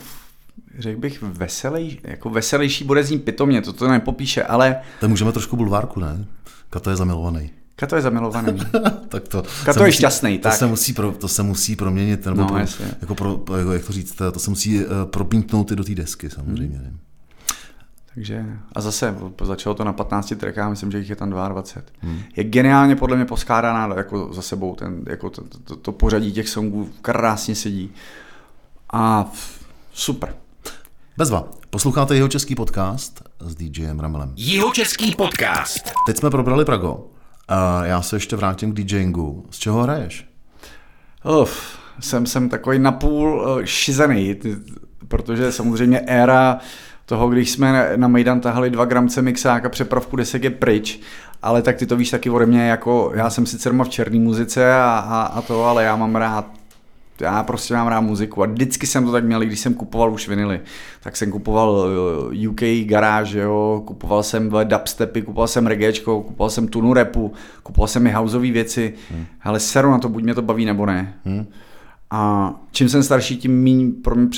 řekl bych, veselý, jako veselější bude zní pitomně, to to nepopíše, ale... Tak můžeme trošku bulvárku, ne? Kato je zamilovaný. Kato je zamilovaný. tak to Kato je musí, šťastný, to tak. Se musí pro, to se musí proměnit, nebo no, pro, jako pro, jak to říct, to se musí uh, propínknout i do té desky samozřejmě. Hmm. Takže a zase začalo to na 15 trackách, myslím, že jich je tam 22. Hmm. Je geniálně podle mě poskládaná jako za sebou, ten, jako to, to, to pořadí těch songů krásně sedí. A super. Bezva, posloucháte jeho český podcast s DJem Ramelem. Jeho český podcast. Teď jsme probrali Prago. A já se ještě vrátím k DJingu. Z čeho hraješ? Uf, jsem, jsem takový napůl uh, šizený, protože samozřejmě éra toho, když jsme na Mejdan tahali dva gramce mixák a přepravku desek je pryč, ale tak ty to víš taky ode mě, jako já jsem sice doma v černé muzice a, a, a to, ale já mám rád já prostě mám rád muziku a vždycky jsem to tak měl, když jsem kupoval už vinily. Tak jsem kupoval eh, UK Garage, jo, kupoval jsem dubstepy, kupoval jsem reggaečko, kupoval jsem tunu repu, kupoval jsem i houseové věci, hmm. ale seru na to, buď mě to baví nebo ne. Hmm. A čím jsem starší, tím méně pro mě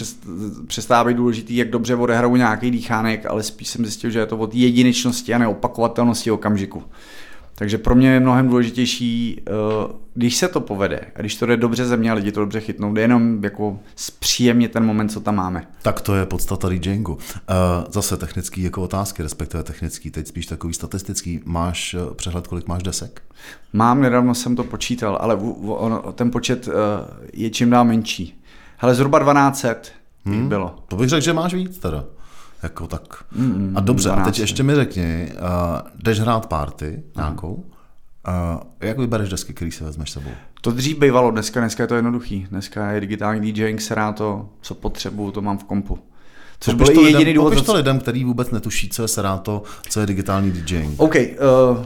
přestává být důležitý, jak dobře odehraju nějaký dýchánek, ale spíš jsem zjistil, že je to od jedinečnosti a neopakovatelnosti okamžiku. Takže pro mě je mnohem důležitější, eh, když se to povede a když to jde dobře ze mě a lidi to dobře chytnou, jde jenom jako zpříjemně ten moment, co tam máme. Tak to je podstata DJingu. Eh, zase technický jako otázky, respektive technický, teď spíš takový statistický. Máš eh, přehled, kolik máš desek? Mám, nedávno jsem to počítal, ale ten počet je čím dál menší. Hele, zhruba 1200 hmm, bylo. To bych řekl, že máš víc teda. Jako tak. Mm, a dobře, 12. a teď ještě mi řekni, uh, jdeš hrát party nějakou, uh, jak vybereš desky, který si vezmeš sebou? To dřív bývalo, dneska, dneska je to jednoduchý. Dneska je digitální DJing, se to, co potřebuju, to mám v kompu. Což byl jediný lidem, důvod. to lidem, který vůbec netuší, co je Serato, co je digitální DJing. OK, uh,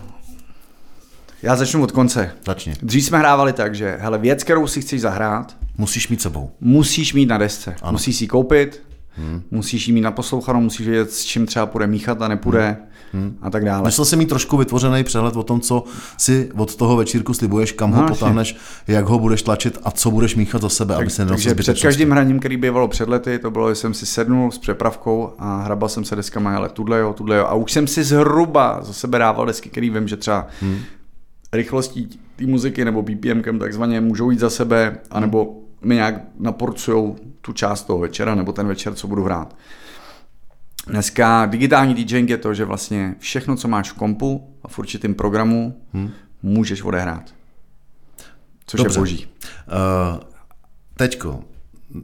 já začnu od konce. Začni. Dřív jsme hrávali tak, že hele, věc, kterou si chceš zahrát, musíš mít sebou. Musíš mít na desce. Ano. Musíš si ji koupit, Hmm. Musíš jí mít naposlouchanou, musíš vědět, s čím třeba půjde míchat a nepůjde hmm. a tak dále. Musel si mít trošku vytvořený přehled o tom, co si od toho večírku slibuješ, kam ho no, potáhneš, jak ho budeš tlačit a co budeš míchat za sebe, tak, aby se Takže před každým hraním, který bývalo před lety, to bylo, že jsem si sednul s přepravkou a hrabal jsem se deskama, ale tudle jo, tudle jo. A už jsem si zhruba za sebe dával desky, který vím, že třeba hmm. rychlostí té muziky nebo BPM takzvaně můžou jít za sebe, anebo mi nějak naporcujou tu část toho večera nebo ten večer, co budu hrát. Dneska digitální DJing je to, že vlastně všechno, co máš v kompu a v určitém programu, hmm. můžeš odehrát. Což Dobře. je boží. Uh, teďko,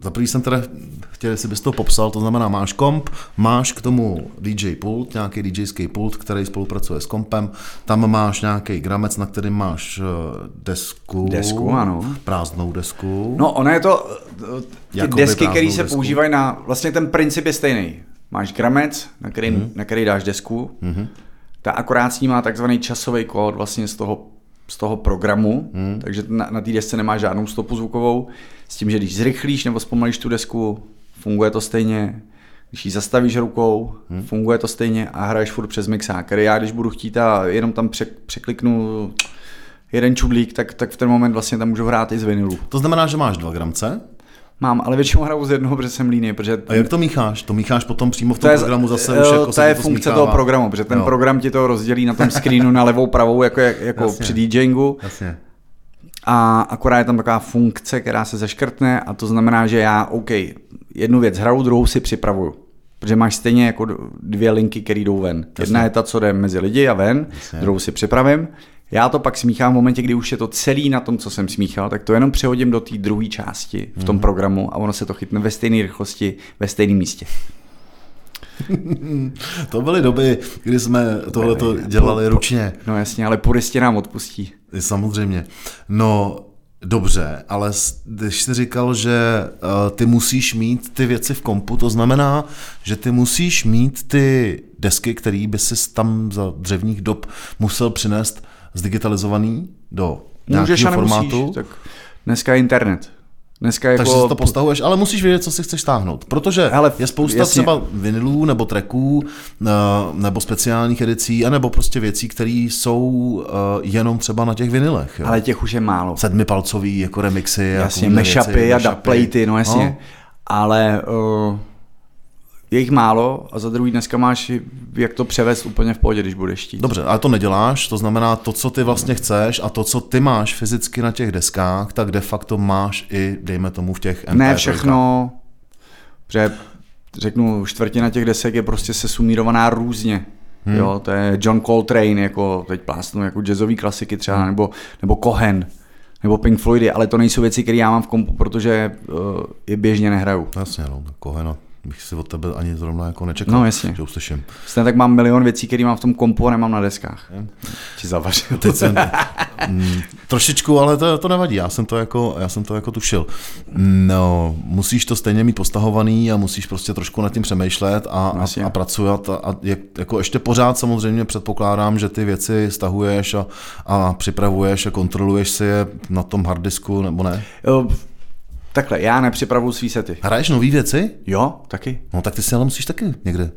za prvý jsem teda chtěl, jestli bys to popsal, to znamená, máš komp, máš k tomu DJ pult, nějaký DJský pult, který spolupracuje s kompem, tam máš nějaký gramec, na kterým máš eh, desku. Desku, ano. Prázdnou desku. No, ono je to, ty Jakoby desky, které se desku. používají na, vlastně ten princip je stejný. Máš gramec, na který, hmm. na který dáš desku, hmm. ta akorát s ní má takzvaný časový kód vlastně z toho z toho programu, hmm. takže na, na té desce nemá žádnou stopu zvukovou, s tím, že když zrychlíš nebo zpomalíš tu desku, funguje to stejně, když ji zastavíš rukou, hmm. funguje to stejně a hraješ furt přes mixák. Já když budu chtít a jenom tam překliknu jeden čudlík, tak, tak v ten moment vlastně tam můžu hrát i z vinilu. To znamená, že máš dva gramce? Mám, ale většinou hraju z jednoho, protože jsem líný. Protože... A jak to mícháš? To mícháš potom přímo v tom to programu zase už jako To je to funkce smíchává. toho programu, protože ten jo. program ti to rozdělí na tom screenu na levou, pravou, jako, jako Jasně. při DJingu. Jasně. A akorát je tam taková funkce, která se zaškrtne a to znamená, že já, OK, jednu věc hraju, druhou si připravuju. Protože máš stejně jako dvě linky, které jdou ven. Jasně. Jedna je ta, co jde mezi lidi a ven, Jasně. druhou si připravím. Já to pak smíchám v momentě, kdy už je to celý na tom, co jsem smíchal, tak to jenom přehodím do té druhé části v tom mm-hmm. programu a ono se to chytne ve stejné rychlosti, ve stejném místě. to byly doby, kdy jsme tohleto dělali ručně. No jasně, ale puristi nám odpustí. Samozřejmě. No, Dobře, ale když jsi říkal, že uh, ty musíš mít ty věci v kompu, to znamená, že ty musíš mít ty desky, které by si tam za dřevních dob musel přinést zdigitalizovaný do nějakého formátu. Musíš, tak dneska je internet. Dneska jako... Takže si to postahuješ, ale musíš vědět, co si chceš stáhnout. Protože ale je spousta jasně. třeba vinilů nebo tracků eh, nebo speciálních edicí, anebo prostě věcí, které jsou eh, jenom třeba na těch vinilech. Jo? Ale těch už je málo. Sedmipalcový jako remixy. Jasně, mashupy a dubplatey, no jasně. No. Ale uh, je jich málo a za druhý dneska máš jak to převést úplně v pohodě, když budeš chtít. Dobře, ale to neděláš, to znamená to, co ty vlastně chceš a to, co ty máš fyzicky na těch deskách, tak de facto máš i, dejme tomu, v těch MP3. Ne všechno, protože řeknu, čtvrtina těch desek je prostě sesumírovaná různě. Hmm. Jo, to je John Coltrane, jako teď plásnu, jako jazzový klasiky třeba, hmm. nebo, nebo Cohen, nebo Pink Floydy, ale to nejsou věci, které já mám v kompu, protože uh, je běžně nehraju. Jasně, no, Cohen bych si od tebe ani zrovna jako nečekal, no, jasně. že uslyším. Stejně tak mám milion věcí, které mám v tom kompu a nemám na deskách. Ti zavařil. Teď jsem, mm, trošičku, ale to, to nevadí, já jsem to, jako, já jsem to jako tušil. No, musíš to stejně mít postahovaný a musíš prostě trošku nad tím přemýšlet a, a, a pracovat a, a je, jako ještě pořád samozřejmě předpokládám, že ty věci stahuješ a, a připravuješ a kontroluješ si je na tom harddisku, nebo ne? Jo, Takhle, já nepřipravuju svý sety. Hraješ nové věci? Jo, taky. No tak ty si ale musíš taky někde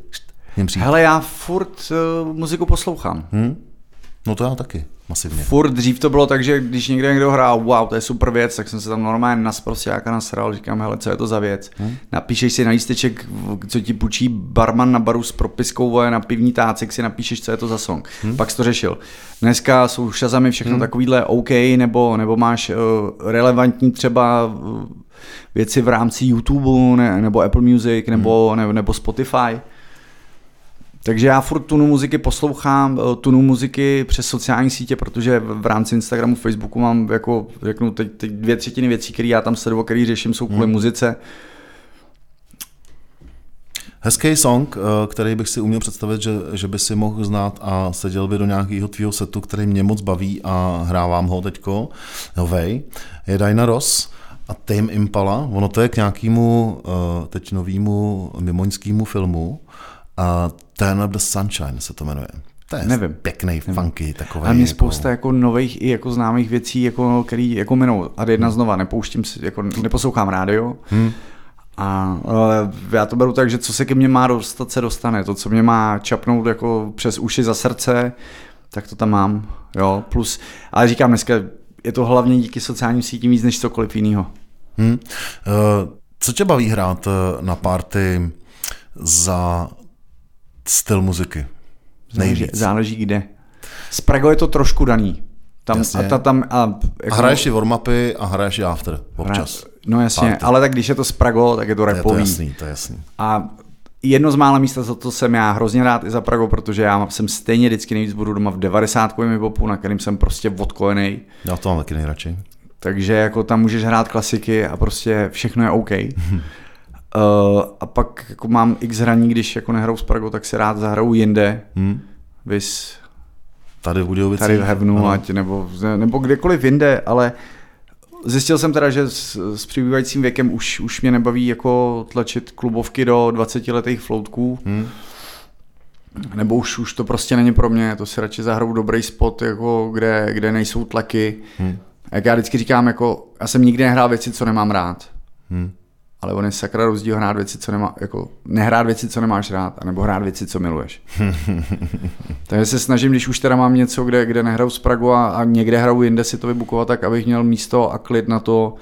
Hele, já furt uh, muziku poslouchám. Hmm? No to já taky, masivně. Furt dřív to bylo tak, že když někde někdo hrál, wow, to je super věc, tak jsem se tam normálně nasprostějáka nasral, říkám, hele, co je to za věc? Hmm? Napíšeš si na lísteček, co ti půjčí barman na baru s propiskou, na pivní tácek si napíšeš, co je to za song. Hmm? Pak jsi to řešil. Dneska jsou šazami všechno hmm? takovýhle OK, nebo, nebo máš uh, relevantní třeba uh, věci v rámci YouTube ne, nebo Apple Music nebo, hmm. nebo, nebo Spotify. Takže já furt tunu muziky poslouchám, eh, tunu muziky přes sociální sítě, protože v rámci Instagramu, Facebooku mám jako, řeknu, teď, teď dvě třetiny věcí, které já tam sleduju, které řeším, jsou kvůli hmm. muzice. Hezký song, eh, který bych si uměl představit, že, že by si mohl znát a seděl by do nějakého tvýho setu, který mě moc baví a hrávám ho teďko, novej, je Diana Ross a Tame Impala. Ono to je k nějakému eh, teď novému mimoňskému filmu a Turn Up the Sunshine se to jmenuje. To je Nevím. pěkný, Nevím. funky, takový. A mě jako... spousta jako nových i jako známých věcí, jako, který jako minou. A jedna hmm. znova, nepouštím si, jako neposlouchám rádio. Hmm. A ale já to beru tak, že co se ke mně má dostat, se dostane. To, co mě má čapnout jako přes uši za srdce, tak to tam mám. Jo, plus, ale říkám dneska, je to hlavně díky sociálním sítím víc než cokoliv jiného. Hmm. Co tě baví hrát eh, na party za styl muziky? Záleží, záleží kde. S Prago je to trošku daný. Tam, a, ta, tam, a, jako, a hraješ i warmapy a hraješ i after občas. No jasně, Party. ale tak když je to z Prago, tak je to repový. Je to jasný, to je jasný. A jedno z mála místa, za to jsem já hrozně rád i za Prago, protože já jsem stejně vždycky nejvíc budu doma v 90 popu, na kterým jsem prostě odkojený. Já to mám taky nejradši. Takže jako tam můžeš hrát klasiky a prostě všechno je OK. Uh, a pak jako mám x hraní, když jako nehrou s Prago, tak se rád zahraju jinde. Hmm. Vys tady v Budějovicích. Tady v Hevnu, ať, nebo, nebo kdekoliv jinde, ale zjistil jsem teda, že s, s přibývajícím věkem už, už mě nebaví jako tlačit klubovky do 20 letých floutků. Hmm. nebo už, už to prostě není pro mě, to si radši zahraju dobrý spot, jako kde, kde nejsou tlaky. Hmm. Jak já vždycky říkám, jako, já jsem nikdy nehrál věci, co nemám rád. Hmm. Ale on je sakra rozdíl hrát věci, co nemá, jako nehrát věci, co nemáš rád, anebo hrát věci, co miluješ. Takže se snažím, když už teda mám něco, kde, kde nehraju z Pragu a, a někde hraju jinde si to vybukovat, tak abych měl místo a klid na to,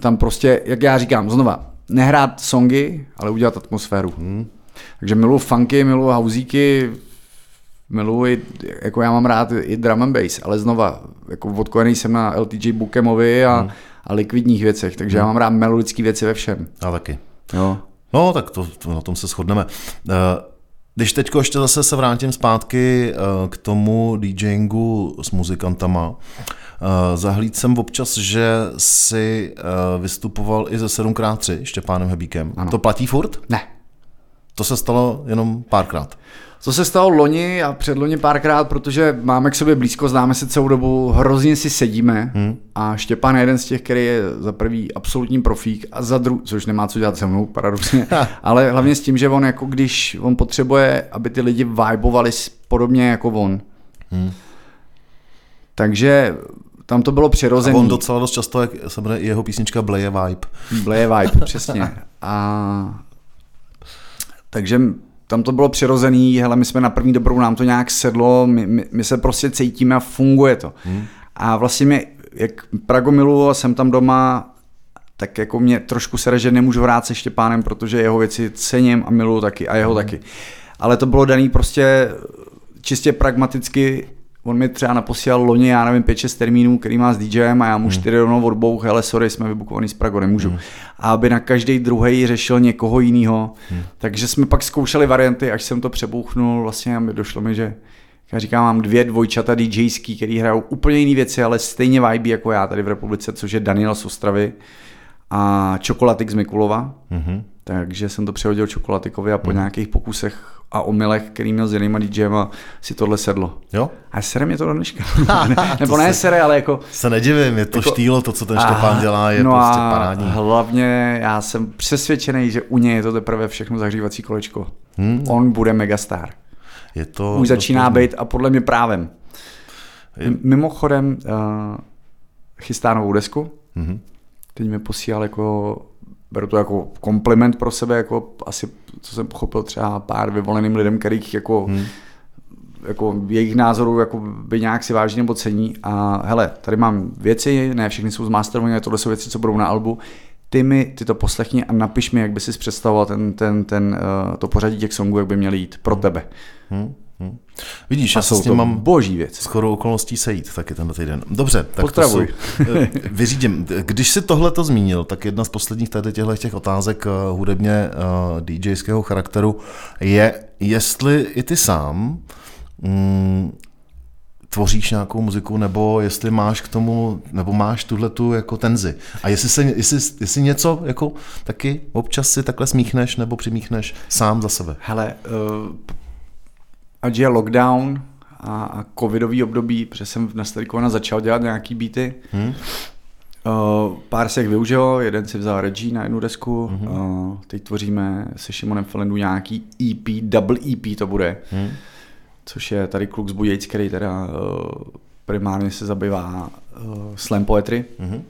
tam prostě, jak já říkám, znova, nehrát songy, ale udělat atmosféru. Hmm. Takže miluji funky, miluji hauzíky, miluji, jako já mám rád i drum and bass, ale znova, jako odkojený jsem na LTJ Bookemovi a, hmm. a likvidních věcech, takže hmm. já mám rád melodické věci ve všem. Já taky. Jo. No, tak to, to, na tom se shodneme. Uh, když teď ještě zase se vrátím zpátky uh, k tomu DJingu s muzikantama, uh, zahlíd jsem občas, že si vystupoval i ze 7x3 Štěpánem Hebíkem. Ano. To platí furt? Ne. To se stalo jenom párkrát. To se stalo loni a předloni párkrát, protože máme k sobě blízko, známe se celou dobu, hrozně si sedíme hmm. a Štěpán je jeden z těch, který je za prvý absolutní profík a za druhý, což nemá co dělat se mnou, paradoxně, ale hlavně s tím, že on jako když on potřebuje, aby ty lidi vibovali podobně jako on. Hmm. Takže tam to bylo přirozené. On docela dost často, jak se jmenuje jeho písnička Bleje Vibe. Bleje Vibe, přesně. A takže tam to bylo přirozený, hele, my jsme na první dobrou, nám to nějak sedlo, my, my, my se prostě cítíme a funguje to. Hmm. A vlastně mě, jak Prago miluju a jsem tam doma, tak jako mě trošku se že nemůžu hrát se Štěpánem, protože jeho věci cením a miluju taky a jeho hmm. taky. Ale to bylo daný prostě čistě pragmaticky on mi třeba naposílal loni, já nevím, 5-6 termínů, který má s DJem a já mu hmm. 4 rovnou odbouch, hele, sorry, jsme vybukovaný z Prago, nemůžu. Hmm. A aby na každý druhý řešil někoho jiného. Hmm. Takže jsme pak zkoušeli varianty, až jsem to přebouchnul, vlastně a mi došlo mi, že já říkám, mám dvě dvojčata DJský, který hrajou úplně jiné věci, ale stejně vibe jako já tady v republice, což je Daniel z Ostravy a Čokolatik z Mikulova. Hmm. Takže jsem to přehodil Čokolatikovi a po hmm. nějakých pokusech a omylech, který měl s jinýma DJema, si tohle sedlo. Jo? A sere mě to do dneška. ne, nebo ne se, sere, ale jako... Se nedivím, je to jako, štýlo, to, co ten Štěpán dělá, je no prostě parádní. hlavně já jsem přesvědčený, že u něj je to teprve všechno zahřívací kolečko. Hmm. On bude megastar. Je to... Už začíná být a podle mě právem. Je... Mimochodem uh, chystá novou desku. Mm-hmm. Teď mi posílal jako beru to jako kompliment pro sebe, jako asi, co jsem pochopil, třeba pár vyvoleným lidem, kterých jako, hmm. jako jejich názorů jako by nějak si váží nebo cení. A hele, tady mám věci, ne všechny jsou zmasterované, tohle jsou věci, co budou na albu. Ty mi, ty to poslechni a napiš mi, jak by si představoval ten, ten, ten, uh, to pořadí těch songů, jak by měly jít pro hmm. tebe. Hmm. Hmm. Vidíš, já s tím mám boží věc. Skoro okolností sejít taky tenhle týden. Dobře, tak Potravuj. to jsou, eh, vyřídím. Když si tohle to zmínil, tak jedna z posledních tady těchto těch otázek uh, hudebně uh, DJského charakteru je, jestli i ty sám mm, tvoříš nějakou muziku, nebo jestli máš k tomu, nebo máš tuhle tu jako tenzi. A jestli, se, jestli, jestli něco jako taky občas si takhle smíchneš nebo přimíchneš sám za sebe. Hele, uh, ať je lockdown a, a covidový období, protože jsem na Starikovana začal dělat nějaký beaty. Hmm. Uh, pár se jich využil, jeden si vzal Reggie na jednu desku, hmm. uh, teď tvoříme se Šimonem Felendu nějaký EP, double EP to bude, hmm. což je tady kluk z Budějc, který teda uh, primárně se zabývá uh, slam poetry. Hmm.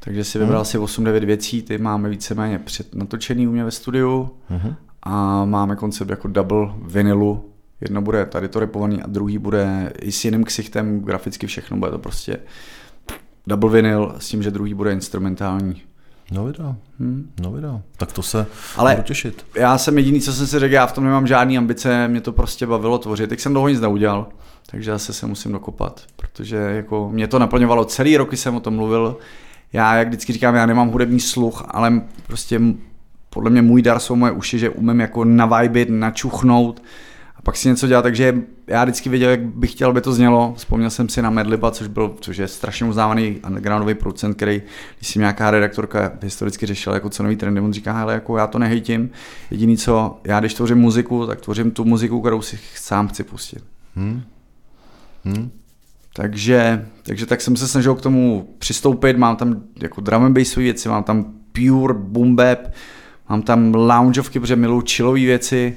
Takže si vybral hmm. si 8-9 věcí, ty máme víceméně před natočený u mě ve studiu hmm a máme koncept jako double vinilu. Jedno bude tady to repovaný a druhý bude i s jiným ksichtem, graficky všechno, bude to prostě double vinyl s tím, že druhý bude instrumentální. No video, hmm. no video. Tak to se Ale budu těšit. já jsem jediný, co jsem si řekl, já v tom nemám žádný ambice, mě to prostě bavilo tvořit. Teď jsem toho nic neudělal, takže zase se musím dokopat, protože jako mě to naplňovalo. Celý roky jsem o tom mluvil. Já, jak vždycky říkám, já nemám hudební sluch, ale prostě podle mě můj dar jsou moje uši, že umím jako navajbit, načuchnout a pak si něco dělat, takže já vždycky věděl, jak bych chtěl, aby to znělo. Vzpomněl jsem si na Medliba, což, byl, což je strašně uznávaný undergroundový producent, který, když si nějaká redaktorka historicky řešila jako cenový trend, on říká, hele, jako já to nehejtím, jediný co, já když tvořím muziku, tak tvořím tu muziku, kterou si sám chci pustit. Hmm. Hmm. Takže, takže tak jsem se snažil k tomu přistoupit, mám tam jako drum and bassové věci, mám tam pure boom bap, Mám tam loungeovky, protože miluji chillové věci,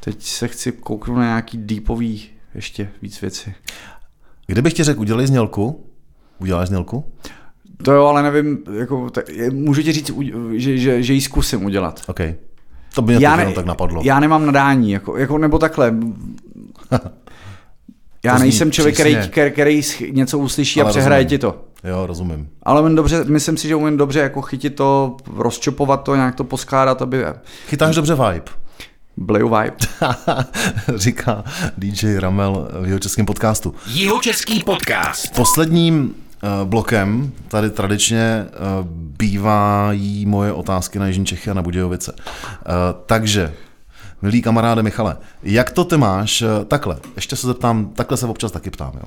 teď se chci kouknout na nějaký deepový ještě víc věci. Kdybych ti řekl, udělej znělku, uděláš znělku? To jo, ale nevím, jako, tak, můžu ti říct, že, že, že ji zkusím udělat. OK. To by mě já ne, tak napadlo. Já nemám nadání, jako, jako nebo takhle. já nejsem člověk, který, který, který něco uslyší ale a přehraje rozumím. ti to. Jo, rozumím. Ale umím dobře, myslím si, že umím dobře jako chytit to, rozčopovat to, nějak to poskládat, aby... Chytáš dobře vibe. Blue Vibe. Říká DJ Ramel v jeho českém podcastu. Jeho český podcast. Posledním uh, blokem tady tradičně uh, bývají moje otázky na Jižní Čechy a na Budějovice. Uh, takže, milý kamaráde Michale, jak to ty máš? Takhle, ještě se zeptám, takhle se občas taky ptám. Jo.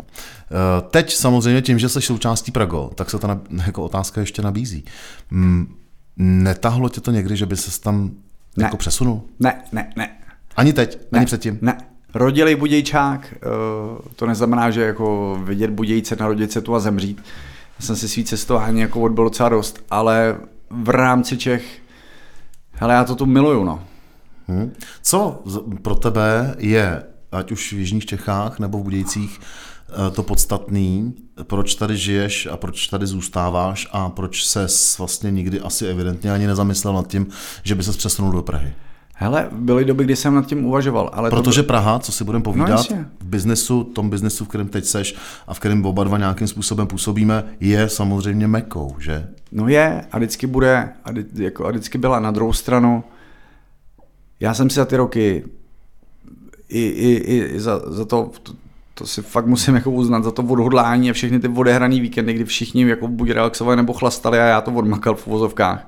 Teď samozřejmě tím, že jsi součástí Prago, tak se ta jako otázka ještě nabízí. Mm, netahlo tě to někdy, že by se tam ne. jako přesunul? Ne, ne, ne. Ani teď? Ne, ani předtím? Ne. Rodilej budějčák, eh, to neznamená, že jako vidět budějce, narodit se tu a zemřít. Já jsem si svý cestování jako odbyl docela dost, ale v rámci Čech, hele, já to tu miluju, no. Hmm. Co pro tebe je, ať už v Jižních Čechách nebo v Budějcích, eh, to podstatný, proč tady žiješ a proč tady zůstáváš a proč se vlastně nikdy asi evidentně ani nezamyslel nad tím, že by se přesunul do Prahy? Hele, byly doby, kdy jsem nad tím uvažoval. Ale Protože to... Praha, co si budeme povídat, no, v biznesu, tom biznesu, v kterém teď seš a v kterém oba dva nějakým způsobem působíme, je samozřejmě mekou, že? No je a vždycky bude, a, jako, a vždycky byla na druhou stranu. Já jsem si za ty roky i, i, i za, za to, to, to si fakt musím jako uznat za to odhodlání a všechny ty odehraný víkendy, kdy všichni jako buď relaxovali nebo chlastali a já to odmakal v uvozovkách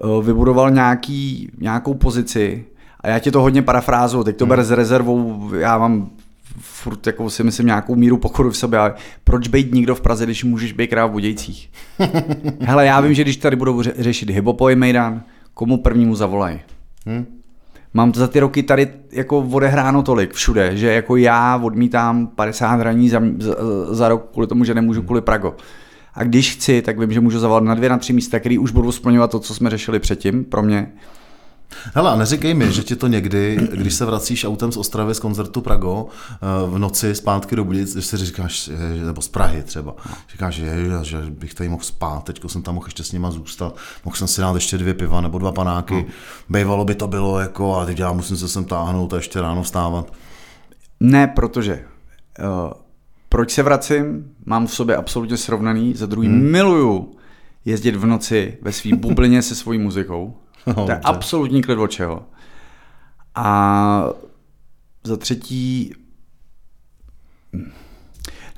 Eh, vybudoval nějaký, nějakou pozici a já ti to hodně parafrázu, teď to hmm. ber s rezervou, já mám furt jako si myslím nějakou míru pokoru v sobě, ale proč být nikdo v Praze, když můžeš být krát v Budějcích? Hele, já vím, že když tady budou řešit hibopový mejdan, komu prvnímu zavolají? Hmm. Mám to za ty roky tady jako odehráno tolik všude, že jako já odmítám 50 hraní za, za, za rok kvůli tomu, že nemůžu kvůli Prago. A když chci, tak vím, že můžu zavolat na dvě, na tři místa, které už budou splňovat to, co jsme řešili předtím pro mě. Hele, a neříkej mi, že ti to někdy, když se vracíš autem z Ostravy z koncertu Prago eh, v noci zpátky do Budic, že si říkáš, nebo z Prahy třeba, říkáš, že, že bych tady mohl spát, teď jsem tam mohl ještě s nima zůstat, mohl jsem si dát ještě dvě piva nebo dva panáky, hmm. Bejvalo by to bylo jako, a teď já musím se sem táhnout a ještě ráno vstávat. Ne, protože uh, proč se vracím? Mám v sobě absolutně srovnaný. Za druhý hmm. miluju jezdit v noci ve své bublině se svojí muzikou. No, to je absolutní klid od čeho. A za třetí,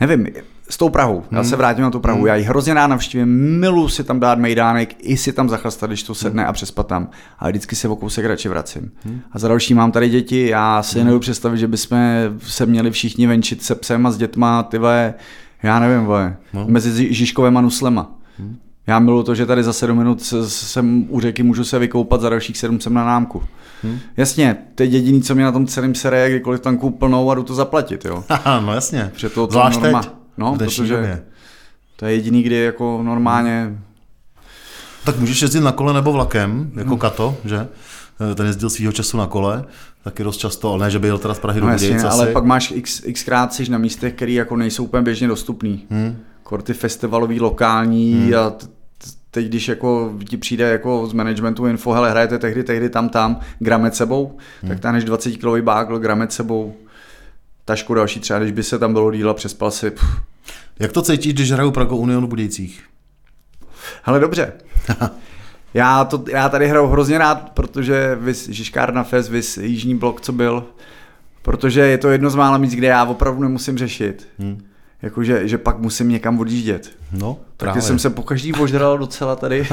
nevím, s tou Prahou. Já se hmm. vrátím na tu Prahu. Hmm. Já ji hrozně rád navštívím, milu si tam dát mejdánek, i si tam zachlastat, když to sedne hmm. a přespat tam. A vždycky se o kousek radši vracím. Hmm. A za další mám tady děti, já si hmm. nebudu představit, že bychom se měli všichni venčit se psem a s dětma, ty já nevím, vole, no. mezi Žižkovem a Nuslema. Hmm. Já miluji to, že tady za sedm minut jsem u řeky, můžu se vykoupat, za dalších sedm jsem na námku. Hmm. Jasně, to je jediný, co mě na tom celém sere, kdykoliv tam plnou a jdu to zaplatit, jo. no jasně. Protože to, Zvlášť norma... teď. No, protože době. to je jediný, kdy jako normálně... Tak můžeš jezdit na kole nebo vlakem, jako hmm. Kato, že? Ten jezdil svýho času na kole, taky dost často, ale ne, že by jel teda z Prahy no, do Budějic ale pak máš x, xkrát jsi na místech, které jako nejsou úplně běžně dostupný. Hmm. Korty festivalový, lokální hmm. a teď, když jako ti přijde jako z managementu info, hele, hrajete tehdy, tehdy, tam, tam, gramet sebou, hmm. tak táhneš 20 kilový bágl, gramet sebou, tašku další třeba, když by se tam bylo díla, přespal si. Pff. Jak to cítíš, když hraju Prago Union v Budějcích? Hele, dobře. já, to, já tady hraju hrozně rád, protože vys Žižkárna Fest, vys Jižní blok, co byl, protože je to jedno z mála míst, kde já opravdu nemusím řešit. Hmm. Jakože že pak musím někam odjíždět. No, Takže jsem se po každý ožral docela tady.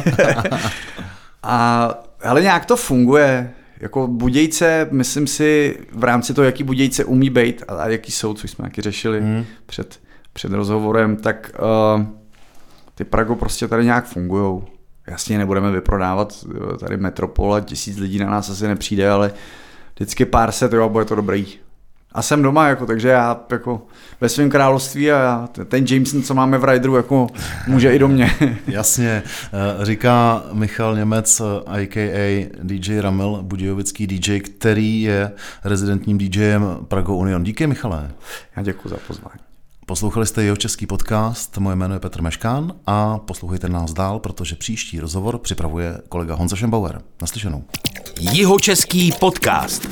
a, ale nějak to funguje. Jako Budějce, myslím si, v rámci toho, jaký Budějce umí být a, a jaký jsou, což jsme taky řešili hmm. před, před rozhovorem, tak uh, ty Prago prostě tady nějak fungují. Jasně nebudeme vyprodávat eh, tady metropol a tisíc lidí na nás asi nepřijde, ale vždycky pár set, jo, bude to dobrý. A jsem doma, jako, takže já jako ve svém království a já, ten Jameson, co máme v Rideru, jako může i do mě. Jasně, eh, říká Michal Němec, a.k.a. DJ Ramel, budějovický DJ, který je rezidentním DJem Prago Union. Díky, Michale. Já děkuji za pozvání. Poslouchali jste jeho český podcast, moje jméno je Petr Meškán a poslouchejte nás dál, protože příští rozhovor připravuje kolega Honza Šembauer. Naslyšenou. Jihočeský podcast.